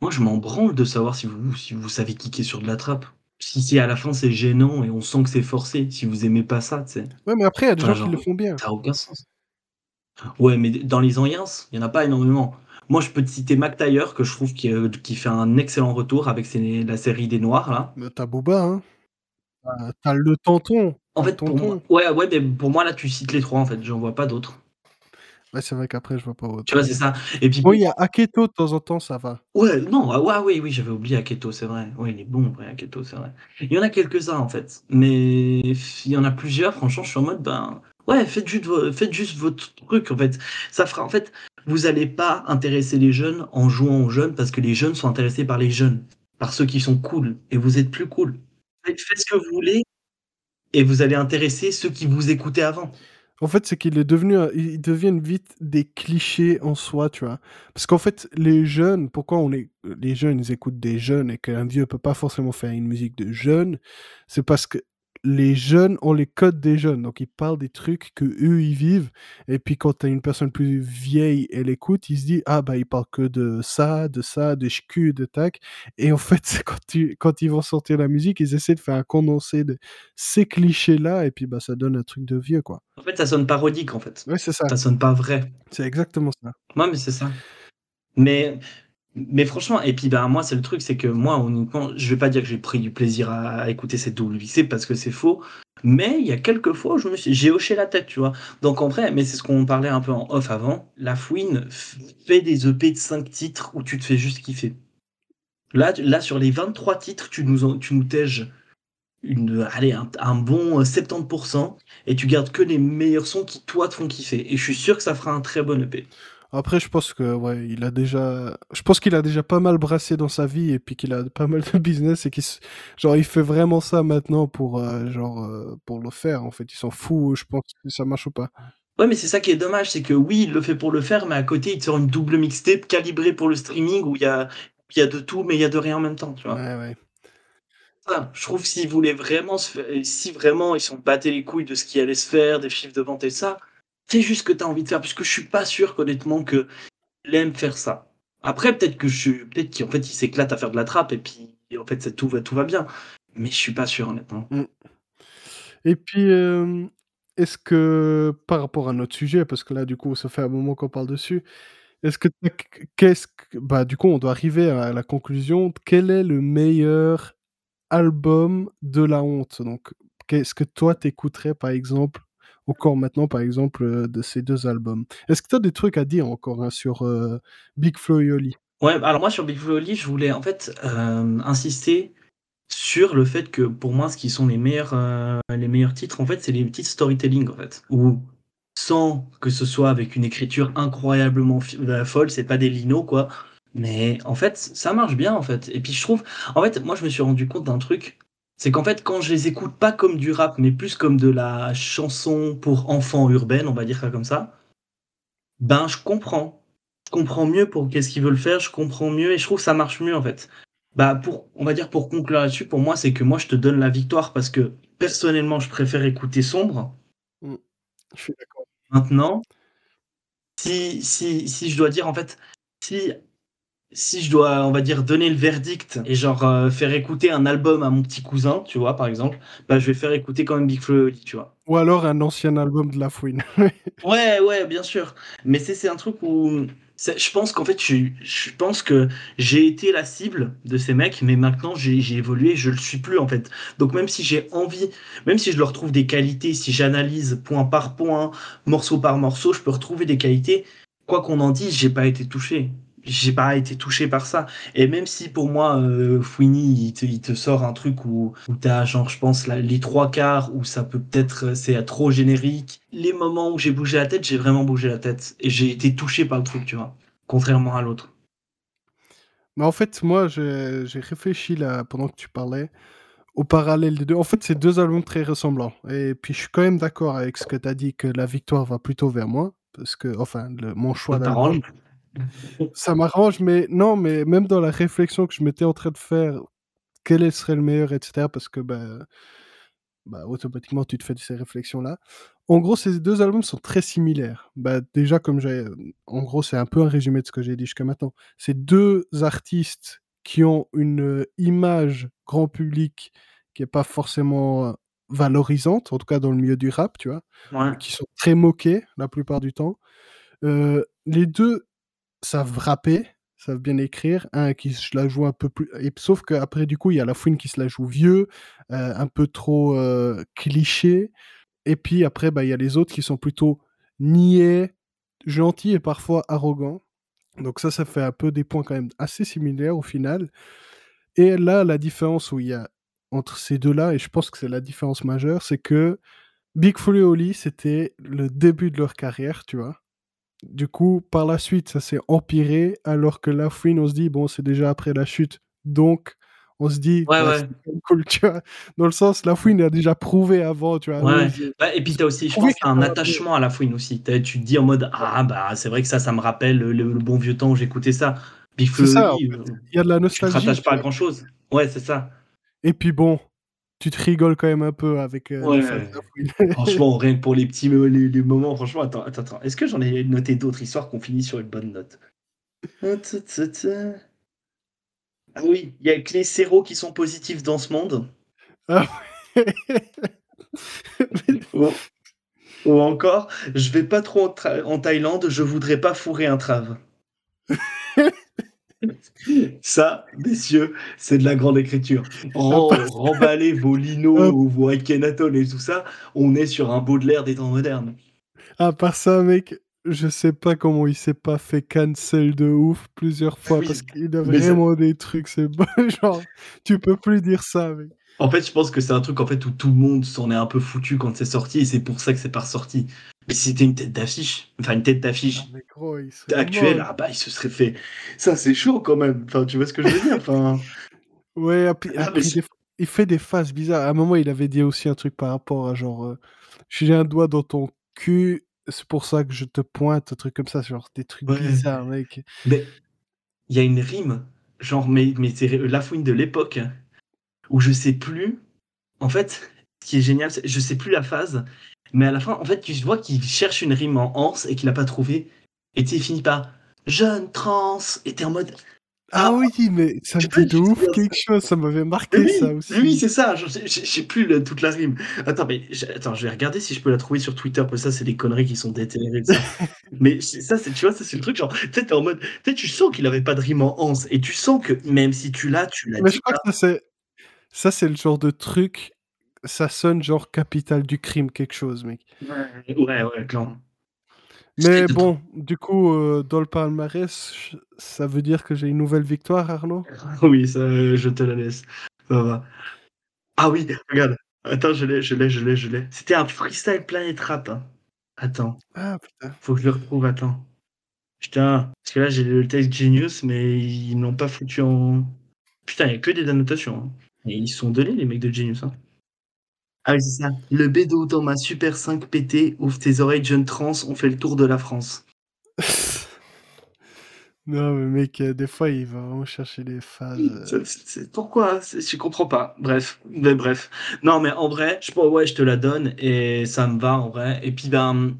Moi, je m'en branle de savoir si vous, si vous savez kicker sur de la trappe. Si, si à la fin c'est gênant et on sent que c'est forcé, si vous aimez pas ça, tu sais. Ouais, mais après il y a des Enfin, gens qui le font bien. ça a aucun sens. Ouais, mais dans les anciens, il y en a pas énormément. Moi, je peux te citer Mac Taylor, que je trouve qui, euh, qui fait un excellent retour avec ses- la série des Noirs, là. Mais tu as Booba, hein, tu as le Tonton, En fait, pour moi, ouais, ouais, mais pour moi, là, tu cites les trois, en fait. J'en vois pas d'autres. Ouais, c'est vrai qu'après je vois pas Tu autre. vois, c'est ça. Et puis, pour il y a Aketo de temps en temps, ça va. ouais, non, ah, ouais, oui, oui, j'avais oublié Aketo, c'est vrai. Ouais, il est bon, ouais, Aketo, c'est vrai. Il y en a quelques-uns, en fait. Mais il y en a plusieurs, franchement, je suis en mode, ben, ouais, faites juste, faites juste votre truc, en fait. Ça fera, en fait, vous allez pas intéresser les jeunes en jouant aux jeunes parce que les jeunes sont intéressés par les jeunes, par ceux qui sont cool. Et vous êtes plus cool. Faites ce que vous voulez et vous allez intéresser ceux qui vous écoutaient avant. En fait, c'est qu'il est devenu deviennent vite des clichés en soi, tu vois? Parce qu'en fait, les jeunes, pourquoi on les jeunes, ils écoutent des jeunes et qu'un vieux peut pas forcément faire une musique de jeunes, c'est parce que les jeunes ont les codes des jeunes. Donc ils parlent des trucs qu'eux, ils vivent et puis quand as une personne plus vieille, elle écoute, il se dit: «Ah bah, il parle que de ça, de ça, de ch'cu, de tac» et en fait, c'est *laughs* quand tu quand ils vont sortir la musique, ils essaient de faire un condensé de ces clichés-là et puis, bah, ça donne un truc de vieux, quoi. En fait, ça sonne parodique, en fait. Ouais, c'est ça. Ça sonne pas vrai. C'est exactement ça. Ouais, mais c'est ça. Mais, mais franchement, et puis ben, moi, c'est le truc, c'est que moi, honnêtement, je vais pas dire que j'ai pris du plaisir à, écouter cette WC parce que c'est faux, mais il y a quelques fois je me suis, j'ai hoché la tête, tu vois. Donc en vrai, mais c'est ce qu'on parlait un peu en off avant, la fouine fait des EP de 5 titres où tu te fais juste kiffer. Là, là sur les 23 titres, tu nous, tu nous tèges une, allez, un, un bon euh, 70% et tu gardes que les meilleurs sons qui, toi, te font kiffer. Et je suis sûr que ça fera un très bon EP. Après, je pense que, ouais, il a déjà je pense qu'il a déjà pas mal brassé dans sa vie et puis qu'il a pas mal de *laughs* business et qu'il s genre, il fait vraiment ça maintenant pour, heu, genre, heu, pour le faire, en fait. Il s'en fout, je pense, si ça marche ou pas. Ouais, mais c'est ça qui est dommage, c'est que oui, il le fait pour le faire, mais à côté, il te sort une double mixtape calibrée pour le streaming où il y a il y a de tout, mais il y a de rien en même temps, tu vois? Ouais, ouais. Je trouve s'ils voulaient vraiment se fai si vraiment ils s'en battaient les couilles de ce qui allait se faire, des chiffres de vente et ça, fais juste ce que tu as envie de faire, puisque je suis pas sûr qu'honnêtement qu'il aime faire ça. Après peut-être que je peut-être qu'en fait il s'éclate à faire de la trappe et puis en fait ça tout va tout va bien, mais je suis pas sûr honnêtement. Mmh. Et puis, hem, est-ce que par rapport à notre sujet, parce que là, du coup, ça fait un moment qu'on parle dessus, est-ce que qu'est-ce que bah, du coup, on doit arriver à la conclusion, quel est le meilleur album de la honte? Donc, qu'est-ce que toi tu écouterais, par exemple, encore maintenant, par exemple, heu, de ces 2 albums? Est-ce que tu as des trucs à dire encore, hein, sur, heu, Big Flo et Oli? Ouais, bah, alors moi sur Big Flo et Oli, je voulais en fait, hem, insister sur le fait que pour moi, ce qui sont les meilleurs, les meilleurs titres, en fait, c'est les titres storytelling, en fait. Où sans que ce soit avec une écriture incroyablement bah, folle, c'est pas des linos, quoi, mais en fait, ça marche bien, en fait et puis je trouve en fait, moi, je me suis rendu compte d'un truc, c'est qu'en fait, quand je les écoute pas comme du rap, mais plus comme de la chanson pour enfants urbaine, on va dire ça comme ça ben, je comprends. Je comprends mieux pour qu'est-ce qu'ils veulent faire, je comprends mieux et je trouve que ça marche mieux, en fait. Bah, pour on va dire pour conclure là-dessus, pour moi, c'est que moi, je te donne la victoire parce que personnellement, je préfère écouter Sombre. Mmh. Je suis d'accord. Maintenant si si si je dois dire en fait, si si je dois, on va dire, donner le verdict et genre, heu, faire écouter un album à mon petit cousin, tu vois, par exemple, bah, je vais faire écouter quand même Big Flo tu vois? Ou alors un ancien album de La Fouine. *laughs* Ouais, ouais, bien sûr, mais c'est un truc où je pense qu'en fait, je je pense que j'ai été la cible de ces mecs, mais maintenant j'ai j'ai évolué, je le suis plus, en fait. Donc même si j'ai envie, même si je leur trouve des qualités, si j'analyse point par point, morceau par morceau, je peux retrouver des qualités. Quoi qu'on en dise, j'ai pas été touché. J'ai pas été touché par ça et même si pour moi, heu, Fouini, il te il te sort un truc où où tu as genre, je pense les 3/4 où ça peut peut-être, c'est trop générique. Les moments où j'ai bougé la tête, j'ai vraiment bougé la tête et j'ai été touché par le truc, tu vois? Contrairement à l'autre. Mais en fait, moi, j'ai réfléchi là, pendant que tu parlais, au parallèle des 2. En fait, c'est 2 albums très ressemblants et puis je suis quand même d'accord avec ce que tu as dit, que la victoire va plutôt vers moi, parce que enfin le mon choix d'album. *laughs* Ça m'arrange, mais non, mais même dans la réflexion que je m'étais en train de faire, quel serait le meilleur et cetera parce que, bah bah, automatiquement, tu te fais ces réflexions-là. En gros, ces 2 albums sont très similaires. Bah, déjà, comme j'ai, en gros, c'est un peu un résumé de ce que j'ai dit jusqu'à maintenant. C'est 2 artistes qui ont une, heu, image grand public qui est pas forcément, heu, valorisante, en tout cas dans le milieu du rap, tu vois? Ouais. Qui sont très moqués la plupart du temps. Heu, les 2 savent rapper, savent bien écrire. Un qui se la joue un peu plus et sauf qu'après du coup, il y a La Fouine qui se la joue vieux, heu, un peu trop, heu, cliché et puis après, bah, il y a les autres qui sont plutôt niais, gentils et parfois arrogants. Donc ça, ça fait un peu des points quand même assez similaires au final et là, la différence où il y a entre ces 2-là et je pense que c'est la différence majeure, c'est que Big Flo et Oli, c'était le début de leur carrière, tu vois? Du coup, par la suite, ça s'est empiré, alors que La Fouine, on se dit: «Bon, c'est déjà après la chute», donc on se dit: Ouais, «Bah, ouais. cool», *laughs* tu vois? Dans le sens, La Fouine a déjà prouvé avant, tu vois? Ouais, bah et puis tu as aussi, je pense, as un attachement à La Fouine aussi. Tu te dis en mode: «Ah bah, c'est vrai que ça, ça me rappelle le le bon vieux temps où j'écoutais ça». Big et ça, en Oli, fait. heu, Il y a de la nostalgie, rattaches tu pas à grand chose. Ouais, c'est ça. Et puis bon, tu te rigoles quand même un peu avec, de Ouais, *laughs* franchement, rien que pour les petits me les les moments, franchement, attends, attends, attends, est-ce que j'en ai noté d'autres, histoire qu'on finisse sur une bonne note? Ah oui, il y a que les zéros qui sont positifs dans ce monde. Ah ouais. *laughs* Ou ou encore: «Je vais pas trop en en Thaïlande, je voudrais pas fourrer un trave». *laughs* Ça, messieurs, c'est de la grande écriture. Ren remballez vos Lino ou vos Akhenaton et tout ça, on est sur un Baudelaire des temps modernes. à part ça, mec, je sais pas comment il s'est pas fait cancel de ouf plusieurs fois parce qu'il a ça vraiment des trucs, c'est *laughs* bon, genre, tu peux plus dire ça, mec. En fait, je pense que c'est un truc, en fait, où tout le monde s'en est un peu foutu quand c'est sorti et c'est pour ça que c'est pas ressorti. Mais si c'était une tête d'affiche, enfin une tête Ah d'affiche serait actuelle, ah bah, il se serait fait ça c'est chaud quand même, enfin, tu vois ce que je veux dire? Enfin, Ouais, après ah après il fait des phases bizarres. À un moment, il avait dit aussi un truc par rapport à genre, heu: «J'ai un doigt dans ton cul» c'est pour ça que je te pointe, un truc comme ça, genre des trucs Ouais. bizarres, mec. Mais il y a une rime, genre, mais, mais c'est la fouine de l'époque, où je sais plus. En fait, ce qui est génial, c'est je sais plus la phase, mais à la fin, en fait, tu vois qu'il cherche une rime en anse et qu'il a pas trouvé. Et tu sais, il finit par jeune trans, et t'es en mode. Ah oui, mais ça me dit de ouf quelque chose, ça m'avait marqué oui, ça aussi. oui, c'est ça. Je sais- plus le- toute la rime. Attends, mais attends, je vais regarder si je peux la trouver sur Twitter. Parce que ça, c'est des conneries qui sont déterrées *laughs* mais ça, c'est, tu vois, ça, c'est le truc. Genre, tu sais, t'es en mode, tu sens qu'il avait pas de rime en anse. Et tu sens que même si tu l'as, tu l'as Mais je crois pas. que ça c'est ça c'est le genre de truc, ça sonne genre Capitale du crime quelque chose, mec. Ouais, ouais, ouais, clairement. Mais bon, du coup, heu, dans le palmarès, ça veut dire que j'ai une nouvelle victoire, Arnaud? *laughs* Oui, ça, euh, je te la laisse. Ça va. Ah oui, regarde. Attends, je l'ai, je l'ai, je l'ai, je l'ai. C'était un freestyle Planet Rap. hein. Attends, Ah putain. faut que je le retrouve. Attends. Putain, parce que là, j'ai le texte Genius, mais ils n'ont pas foutu en. Putain, il n'y a que des annotations. hein. Et ils sont donnés, les mecs de Genius. hein. Ah oui, c'est ça. Le bédo dans ma Super 5 PT, ouvre tes oreilles, jeune trans, on fait le tour de la France. *laughs* Non mais mec, heu, des fois, il va vraiment chercher des phases, c'est- Pourquoi? Je comprends pas. Bref, mais bref. Non, mais en vrai, je ouais, je te la donne et ça me va en vrai. Et puis, ben,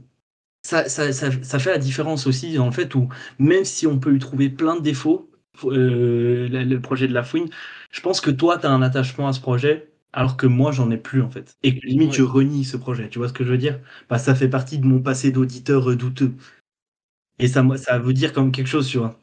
ça, ça, ça, ça fait la différence aussi en fait où même si on peut y trouver plein de défauts, euh, le, projet de la fouine, je pense que toi, tu as un attachement à ce projet. Alors que moi, j'en ai plus en fait. Et que limite, Ouais. je renie ce projet. Tu vois ce que je veux dire? Bah, Ça fait partie de mon passé d'auditeur euh, douteux. Et ça, ça veut dire comme quelque chose, tu vois.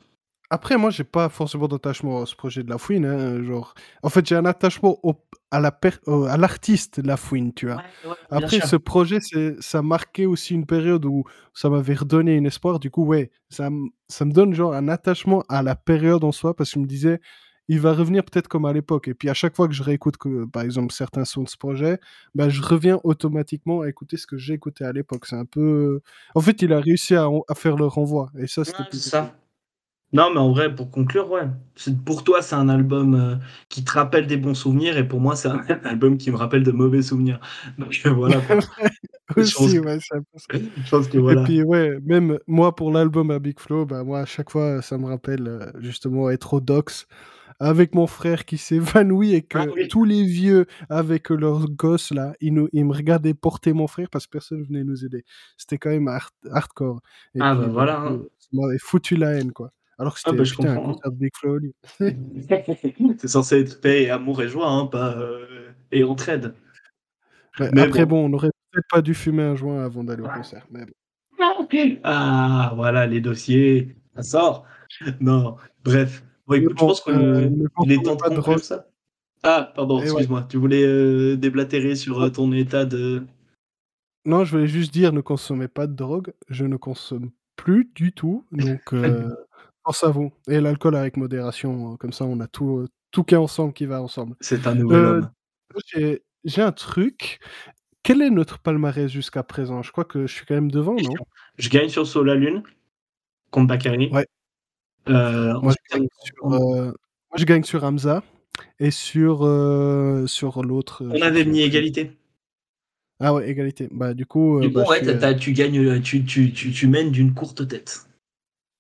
Après, moi, j'ai pas forcément d'attachement à ce projet de La Fouine, hein, genre en fait, j'ai un attachement au à la per à l'artiste La Fouine, tu vois? Ouais, ouais, bien Après ce projet, c'est ça marquait aussi une période où ça m'avait redonné un espoir. Du coup, ouais, ça me ça me donne genre un attachement à la période en soi parce que je me disais: «Il va revenir peut-être comme à l'époque» et puis à chaque fois que je réécoute que, par exemple, certains sons de ce projet, bah, je reviens automatiquement à écouter ce que j'ai écouté à l'époque. C'est un peu en fait, il a réussi à à faire le renvoi et ça, c'était ça. Non, mais en vrai, pour conclure, ouais. Pour toi, c'est un album euh, qui te rappelle des bons souvenirs, et pour moi, c'est un *laughs* album qui me rappelle de mauvais souvenirs. Donc euh, voilà. *laughs* pense Aussi, ouais, ça. je pense que Et voilà. puis ouais, même moi pour l'album à Big Flo, bah, moi à chaque fois ça me rappelle, heu, justement être au Docks avec mon frère qui s'évanouit et Ah que oui. tous les vieux avec leurs gosses là, ils nous ils me regardaient porter mon frère parce que personne venait nous aider. C'était quand même hard hardcore et Ah puis bah, voilà. hein. foutu la haine quoi. Alors que Ah bah c'était je putain un comprends. concert de Big Flo hein. *laughs* c'est censé être paix, et amour et joie, hein, pas euh, et entraide. Ouais, Mais après bon. bon, on aurait peut-être pas dû fumer un joint avant d'aller au concert, mais bon. Ah, voilà les dossiers. Ça sort. Non, bref. Bon, écoute, je pense qu'il ne est temps de pas de drogue conclure ça. Ah, pardon, ouais. excuse-moi. Tu voulais euh, déblatérer sur euh, ton état de. Non, je voulais juste dire, ne consommez pas de drogue. Je ne consomme plus du tout, donc *laughs* force à vous et l'alcool avec modération, heu, comme ça on a tout, heu, tout qui est ensemble, qui va ensemble. C'est un nouvel Heu, homme. j'ai un truc. Quel est notre palmarès jusqu'à présent? Je crois que je suis quand même devant, non? Je gagne sur Sur la Lune contre Bakary. Ouais. Euh, Moi je gagne sur, heu, moi je gagne sur Hamza et sur, sur l'autre, on avait mis égalité. Ah ouais, égalité. Bah du coup, Du coup, bah ouais, t'as- tu gagnes, euh, tu, tu, tu, tu mènes d'une courte tête.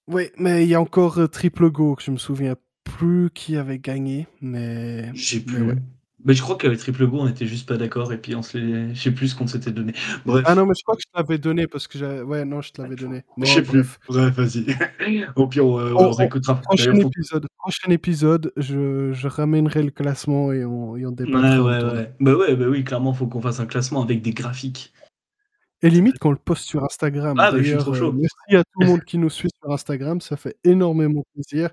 Oui, mais il y a encore, heu, Triple Go que je me souviens plus qui avait gagné, mais Je sais mais ouais. plus. Mais je crois qu'avec Triple Go, on était juste pas d'accord et puis on se les... je sais plus ce qu'on s'était donné. Ah Bref. non, mais je crois que je te l'avais donné parce que j'ai ouais, non, je te l'avais donné. Je sais Bon, plus. bref. Vas-y. *laughs* Au pire, on, euh, On on on réécoutera. prochain faut... épisode prochain épisode, je je ramènerai le classement et on et on Ouais, débattra ouais, ouais. Bah ouais, bah oui, clairement, faut qu'on fasse un classement avec des graphiques. Et limite qu'on le poste sur Instagram. Ah, bah je suis D'ailleurs, trop heu, chaud. merci à tout le monde qui nous suit sur Instagram, ça fait énormément plaisir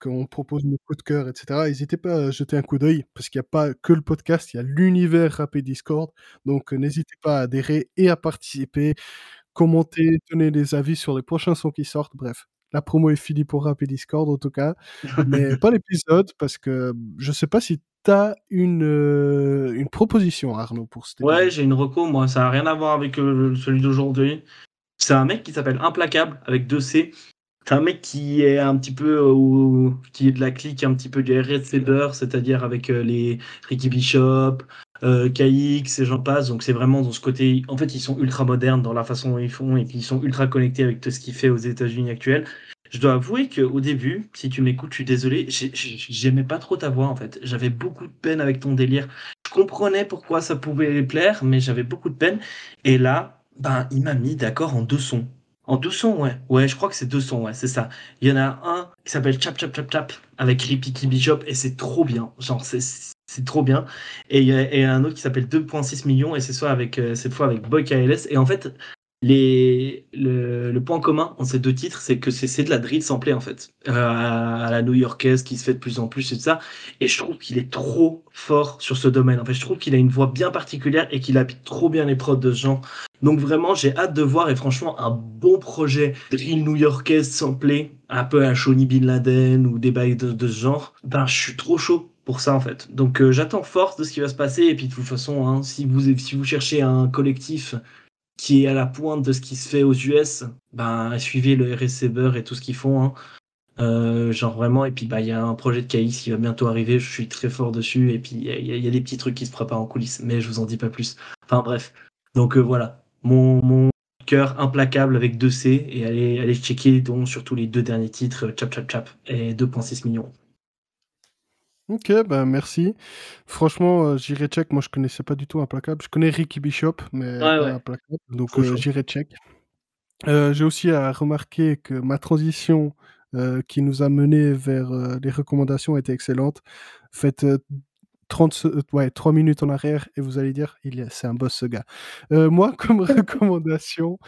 qu'on propose nos coups de cœur et cetera. N'hésitez pas à jeter un coup d'œil parce qu'il y a pas que le podcast, il y a l'univers Rap et Discord, donc heu, n'hésitez pas à adhérer et à participer, commenter, donner des avis sur les prochains sons qui sortent. Bref, la promo est finie pour Rap et Discord en tout cas, *laughs* mais pas l'épisode parce que, je sais pas si tu as une, heu, une proposition Arnaud pour cet Ouais, j'ai une reco, moi, ça a rien à voir avec euh, celui d'aujourd'hui. C'est un mec qui s'appelle Implacable avec deux C. C'est un mec qui est un petit peu euh, qui est de la clique un petit peu du Saber, c'est-à-dire avec euh, les Ricky Bishop, euh, KX et j'en passe. Donc c'est vraiment dans ce côté. En fait, ils sont ultra modernes dans la façon dont ils font et puis ils sont ultra connectés avec tout ce qui fait aux États-Unis actuels. Je dois avouer qu'au début, si tu m'écoutes, je suis désolé, j'aimais pas trop ta voix en fait. J'avais beaucoup de peine avec ton délire. Je comprenais pourquoi ça pouvait plaire, mais j'avais beaucoup de peine. Et là, ben, il m'a mis d'accord en deux sons. En deux sons, ouais. Ouais, je crois que c'est deux sons, ouais, c'est ça. Il y en a un qui s'appelle Chap Chap Chap Chap avec Ripiki Bishop et c'est trop bien. Genre, c'est trop bien. Et il y, a un autre qui s'appelle 2.6 millions et c'est soit avec, euh, cette fois avec Boy KLS. Et en fait, le, point commun entre ces deux titres, c'est que c'est de la drill samplée en fait, euh, à la new-yorkaise qui se fait de plus en plus et tout ça. Et je trouve qu'il est trop fort sur ce domaine. En fait, je trouve qu'il a une voix bien particulière et qu'il habite trop bien les prods de ce genre. Donc vraiment, j'ai hâte de voir et franchement, un bon projet drill new-yorkaise samplé, un peu à Shawnee Bin Laden ou des bails de, ce genre. Ben, je suis trop chaud pour ça en fait. Donc euh, j'attends fort de ce qui va se passer et puis de toute façon, hein, si vous si vous cherchez un collectif qui est à la pointe de ce qui se fait aux US, ben, suivez le RS Saber et tout ce qu'ils font. Hein. Euh, genre vraiment, et puis bah il y a un projet de KX qui va bientôt arriver, je suis très fort dessus, et puis il y, a des petits trucs qui se préparent en coulisses, mais je vous en dis pas plus. Enfin bref, donc euh, voilà, mon, mon cœur implacable avec 2C, et allez, allez checker donc surtout les deux derniers titres, Chap Chap Chap et 2.6 millions. Ok, ben merci. Franchement, euh, j'irai check. Moi, je connaissais pas du tout Implacable. Je connais Ricky Bishop, mais pas Implacable. Donc, euh, j'irai check. Euh, j'ai aussi à remarquer que ma transition qui nous a mené vers les recommandations était excellente. Faites 30, euh, ouais, 3 minutes en arrière et vous allez dire, il c'est un boss ce gars. Euh, moi, *laughs* comme *laughs* recommandation,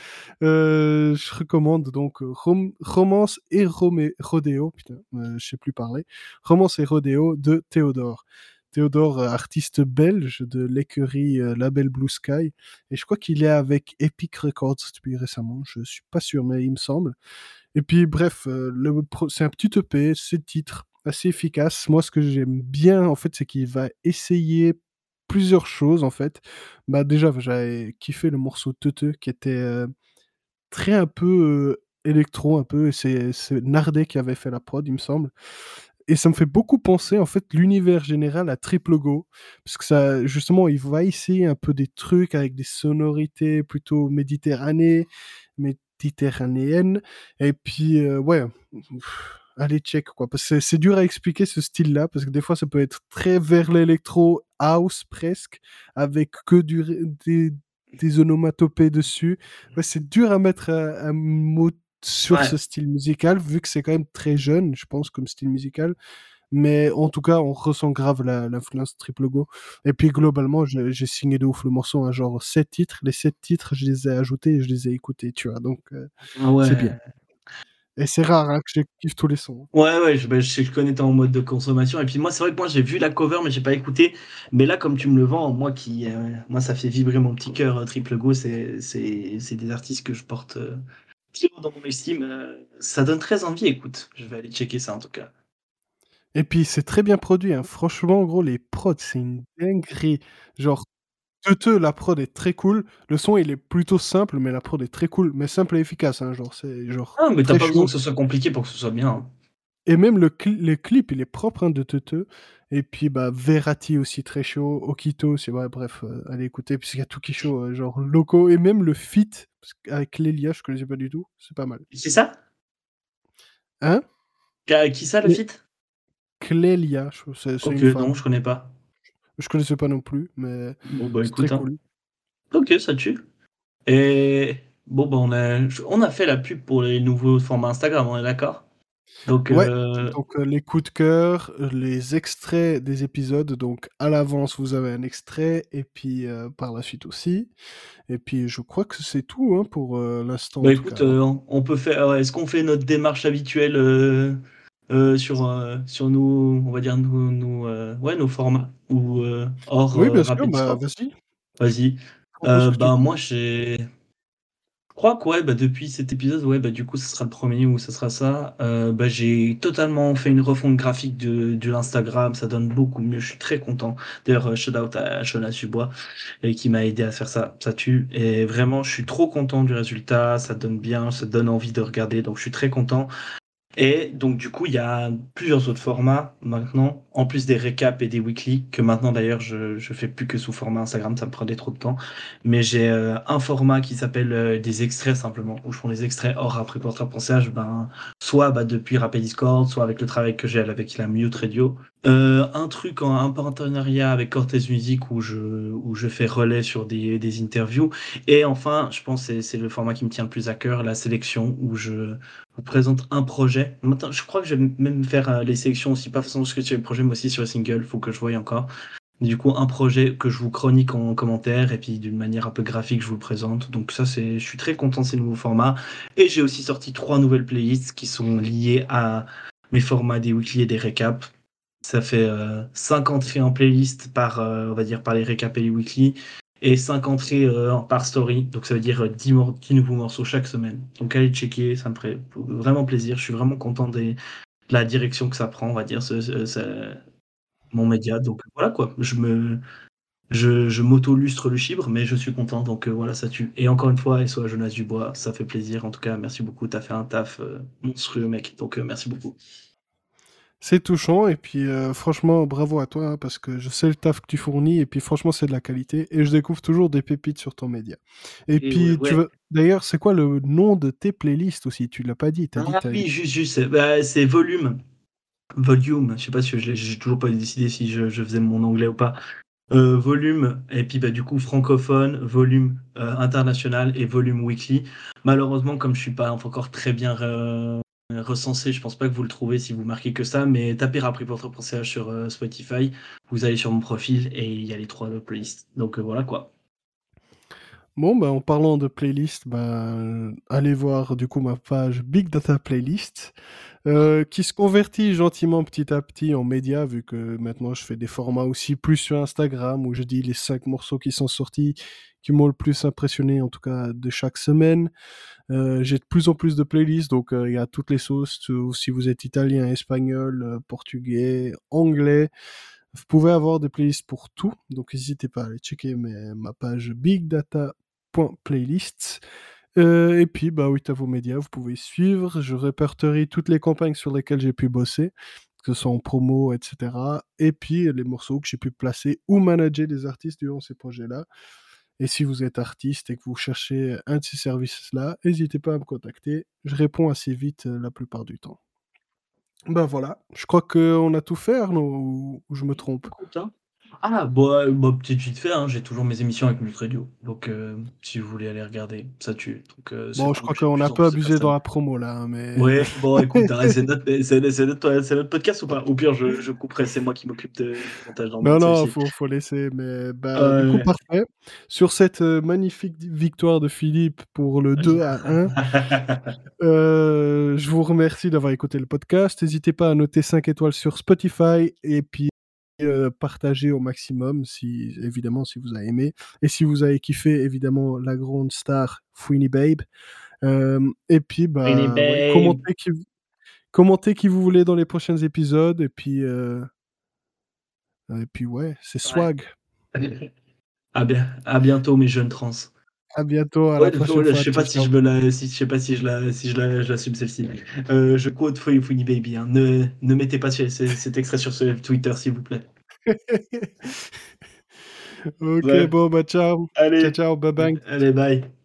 euh, je recommande donc Romance et Rodéo, putain, je sais plus parler, Romance et Rodéo de Théodore. Théodore, artiste belge de l'écurie Label Blue Sky. Et je crois qu'il est avec Epic Records depuis récemment. Je suis pas sûr, mais il me semble. Et puis, bref, c'est un petit EP, c'est titre assez efficace. Moi, ce que j'aime bien, en fait, c'est qu'il va essayer plusieurs choses, en fait. Bah, déjà, j'avais kiffé le morceau Teuteux, qui était très un peu électro, un peu. C'est Nardet qui avait fait la prod, il me semble. Et ça me fait beaucoup penser, en fait, l'univers général à Triple Go. Parce que ça, justement, il va essayer un peu des trucs avec des sonorités plutôt méditerranéennes, méditerranéennes. Et puis, ouais allez check quoi. Parce que c'est dur à expliquer ce style là parce que des fois ça peut être très vers l'électro house presque avec que du, des, des onomatopées dessus. C'est dur à mettre un, mot sur ce style musical vu que c'est quand même très jeune je pense comme style musical. Mais en tout cas on ressent grave l'influence triple go et puis globalement j'ai signé de ouf le morceau hein, genre 7 titres. Les 7 titres je les ai ajoutés et je les ai écoutés tu vois. Donc euh, ah c'est bien et c'est rare hein, que je kiffe tous les sons. Ouais, ouais, je, bah, je, connais en mode de consommation. Et puis moi, c'est vrai que moi, j'ai vu la cover, mais j'ai pas écouté. Mais là, comme tu me le vends, moi, qui, euh, moi ça fait vibrer mon petit cœur. Euh, Triple Go, c'est des artistes que je porte euh, dans mon estime. Ça donne très envie, écoute. Je vais aller checker ça en tout cas. Et puis, c'est très bien produit. Hein. Franchement, gros, les prods, c'est une dinguerie. Genre, Teuteux, la prod est très cool. Le son, il est plutôt simple, mais la prod est très cool. Mais simple et efficace, hein, genre, c'est genre. Ah, mais t'as pas besoin que ce soit compliqué pour que ce soit bien. Hein. Et même le, clip, il est propre hein, de Teuteux. Et puis, bah, Verratti aussi très chaud. Okito, c'est vrai, bref, euh, allez écouter, puisqu'il y a tout qui est chaud, euh, genre Loco. Et même le feat avec Lélia, je connaissais pas du tout. C'est pas mal. C'est ça? Hein? Qui ça, le feat Clélia, c'est Ok, non, je connais pas. Je connaissais pas non plus, mais bon, bah, écoute, très hein. cool. Ok, ça tue. Et bon, bah, on, a, on a fait la pub pour les nouveaux formats Instagram, on est d'accord? Donc, euh, donc euh, les coups de cœur, les extraits des épisodes, donc à l'avance vous avez un extrait et puis euh, par la suite aussi. Et puis je crois que c'est tout hein, pour l'instant. Bah écoute, on peut faire. Est-ce qu'on fait notre démarche habituelle euh, sur, euh, sur nos, on va dire, nos, nos, euh, ouais, nos formats ou hors Oui, bien sûr, bah, vas-y. Vas-y. bah, moi, j'ai. Je crois que ouais, bah, depuis cet épisode, ouais, bah, du coup, ce sera le premier ou ce sera ça. bah, j'ai totalement fait une refonte graphique de, de l'Instagram. Ça donne beaucoup mieux. Je suis très content. D'ailleurs, shout out à Shona Subois et qui m'a aidé à faire ça. Ça tue. Et vraiment, je suis trop content du résultat. Ça donne bien, ça donne envie de regarder. Donc, je suis très content. Et donc, du coup, il y a plusieurs autres formats maintenant. En plus des récaps et des weekly, que maintenant d'ailleurs je, je fais plus que sous format Instagram, ça me prenait trop de temps. Mais j'ai euh, un format qui s'appelle euh, des extraits simplement, où je prends des extraits hors après pensage, ben, soit bah, depuis Rappel Discord, soit avec le travail que j'ai avec la Mute Radio. Euh, un truc en un partenariat avec Cortez Music où je, où je fais relais sur des, des interviews. Et enfin, je pense que c'est le format qui me tient le plus à cœur, la sélection, où je vous présente un projet. Maintenant, je crois que je vais même faire les sélections aussi, pas forcément sur les projets, mais aussi sur les singles, faut que je voie encore. Du coup, un projet que je vous chronique en commentaire et puis d'une manière un peu graphique, je vous le présente. Donc ça, c'est, je suis très content de ces nouveaux formats. Et j'ai aussi sorti trois nouvelles playlists qui sont liées à mes formats des weekly et des récaps. Ça fait euh, 5 entrées en playlist par, euh, on va dire, par les récaps et les weekly et 5 entrées euh, par story. Donc ça veut dire 10, 10, nouveaux morceaux chaque semaine. Donc allez checker, ça me ferait vraiment plaisir. Je suis vraiment content des, de la direction que ça prend, on va dire, mon média. Donc voilà quoi, je me je, je m'auto-lustre le chibre, mais je suis content, donc euh, voilà, ça tue. Et encore une fois, et soit Jonas Dubois, ça fait plaisir. En tout cas, merci beaucoup, t'as fait un taf euh, monstrueux, mec, donc euh, merci beaucoup. C'est touchant, et puis franchement, bravo à toi, hein, parce que je sais le taf que tu fournis, et puis franchement, c'est de la qualité, et je découvre toujours des pépites sur ton média. Et, puis, tu veux... d'ailleurs, c'est quoi le nom de tes playlists aussi? Tu l'as pas dit, as dit ah oui, juste, juste, bah, c'est Volume. Volume, je sais pas si j'ai toujours pas décidé si je, faisais mon anglais ou pas. Euh, volume, et puis bah, du coup francophone, volume euh, international et volume weekly. Malheureusement, comme je suis pas encore très bien recensé, je pense pas que vous le trouvez si vous marquez que ça, mais tapez Rappris pour sur euh, Spotify, vous allez sur mon profil et il y a les trois playlists. Donc voilà quoi. Bon, bah, en parlant de playlist, bah, allez voir du coup ma page Big Data Playlist. Euh, qui se convertit gentiment petit à petit en média, vu que maintenant je fais des formats aussi plus sur Instagram, où je dis les cinq morceaux qui sont sortis, qui m'ont le plus impressionné, en tout cas de chaque semaine. Euh, j'ai de plus en plus de playlists, donc euh, il y a toutes les sauces, si vous êtes italien, espagnol, portugais, anglais. Vous pouvez avoir des playlists pour tout, donc n'hésitez pas à aller checker ma page bigdata.playlists. Euh, et puis, bah oui, à vos médias, vous pouvez suivre. Je répertorie toutes les campagnes sur lesquelles j'ai pu bosser, que ce soit en promo, etc. Et puis, les morceaux que j'ai pu placer ou manager des artistes durant ces projets-là. Et si vous êtes artiste et que vous cherchez un de ces services-là, n'hésitez pas à me contacter. Je réponds assez vite euh, la plupart du temps. Ben voilà, je crois qu'on a tout fait, ou je me trompe? Ah, bah, bah peut-être vite fait, hein, j'ai toujours mes émissions avec Multradio. Donc, euh, si vous voulez aller regarder, ça tue. Donc, euh, bon, je crois qu'on a un peu abusé dans la promo là. Hein, mais... Ouais, *laughs* bon, écoute, c'est notre, notre, notre, podcast ou pas? Au pire, je, je couperai, c'est moi qui m'occupe de montage. Non, non, faut, faut laisser. Mais bah, du coup, parfait. Sur cette euh, magnifique victoire de Philippe pour le 2 à 1, *laughs* je vous remercie d'avoir écouté le podcast. N'hésitez pas à noter 5 étoiles sur Spotify et puis euh, partager au maximum, si, évidemment, si vous avez aimé. Et si vous avez kiffé, évidemment, la grande star Fouini Babe. Euh, et puis, bah, commentez, qui, vous voulez dans les prochains épisodes? Et puis, euh, et puis ouais, c'est swag. *laughs* À, bien, à bientôt, mes jeunes trans. À bientôt. À la prochaine fois, je sais pas si je me la, si, je sais pas si je la, si je la, je l'assume celle-ci. Euh, je quote Funny Baby. Hein. Ne, ne mettez pas cet extrait sur ce Twitter, s'il vous plaît. *laughs* ok, bon, bah ciao. Allez, ciao, ciao, bye bye. Allez, bye.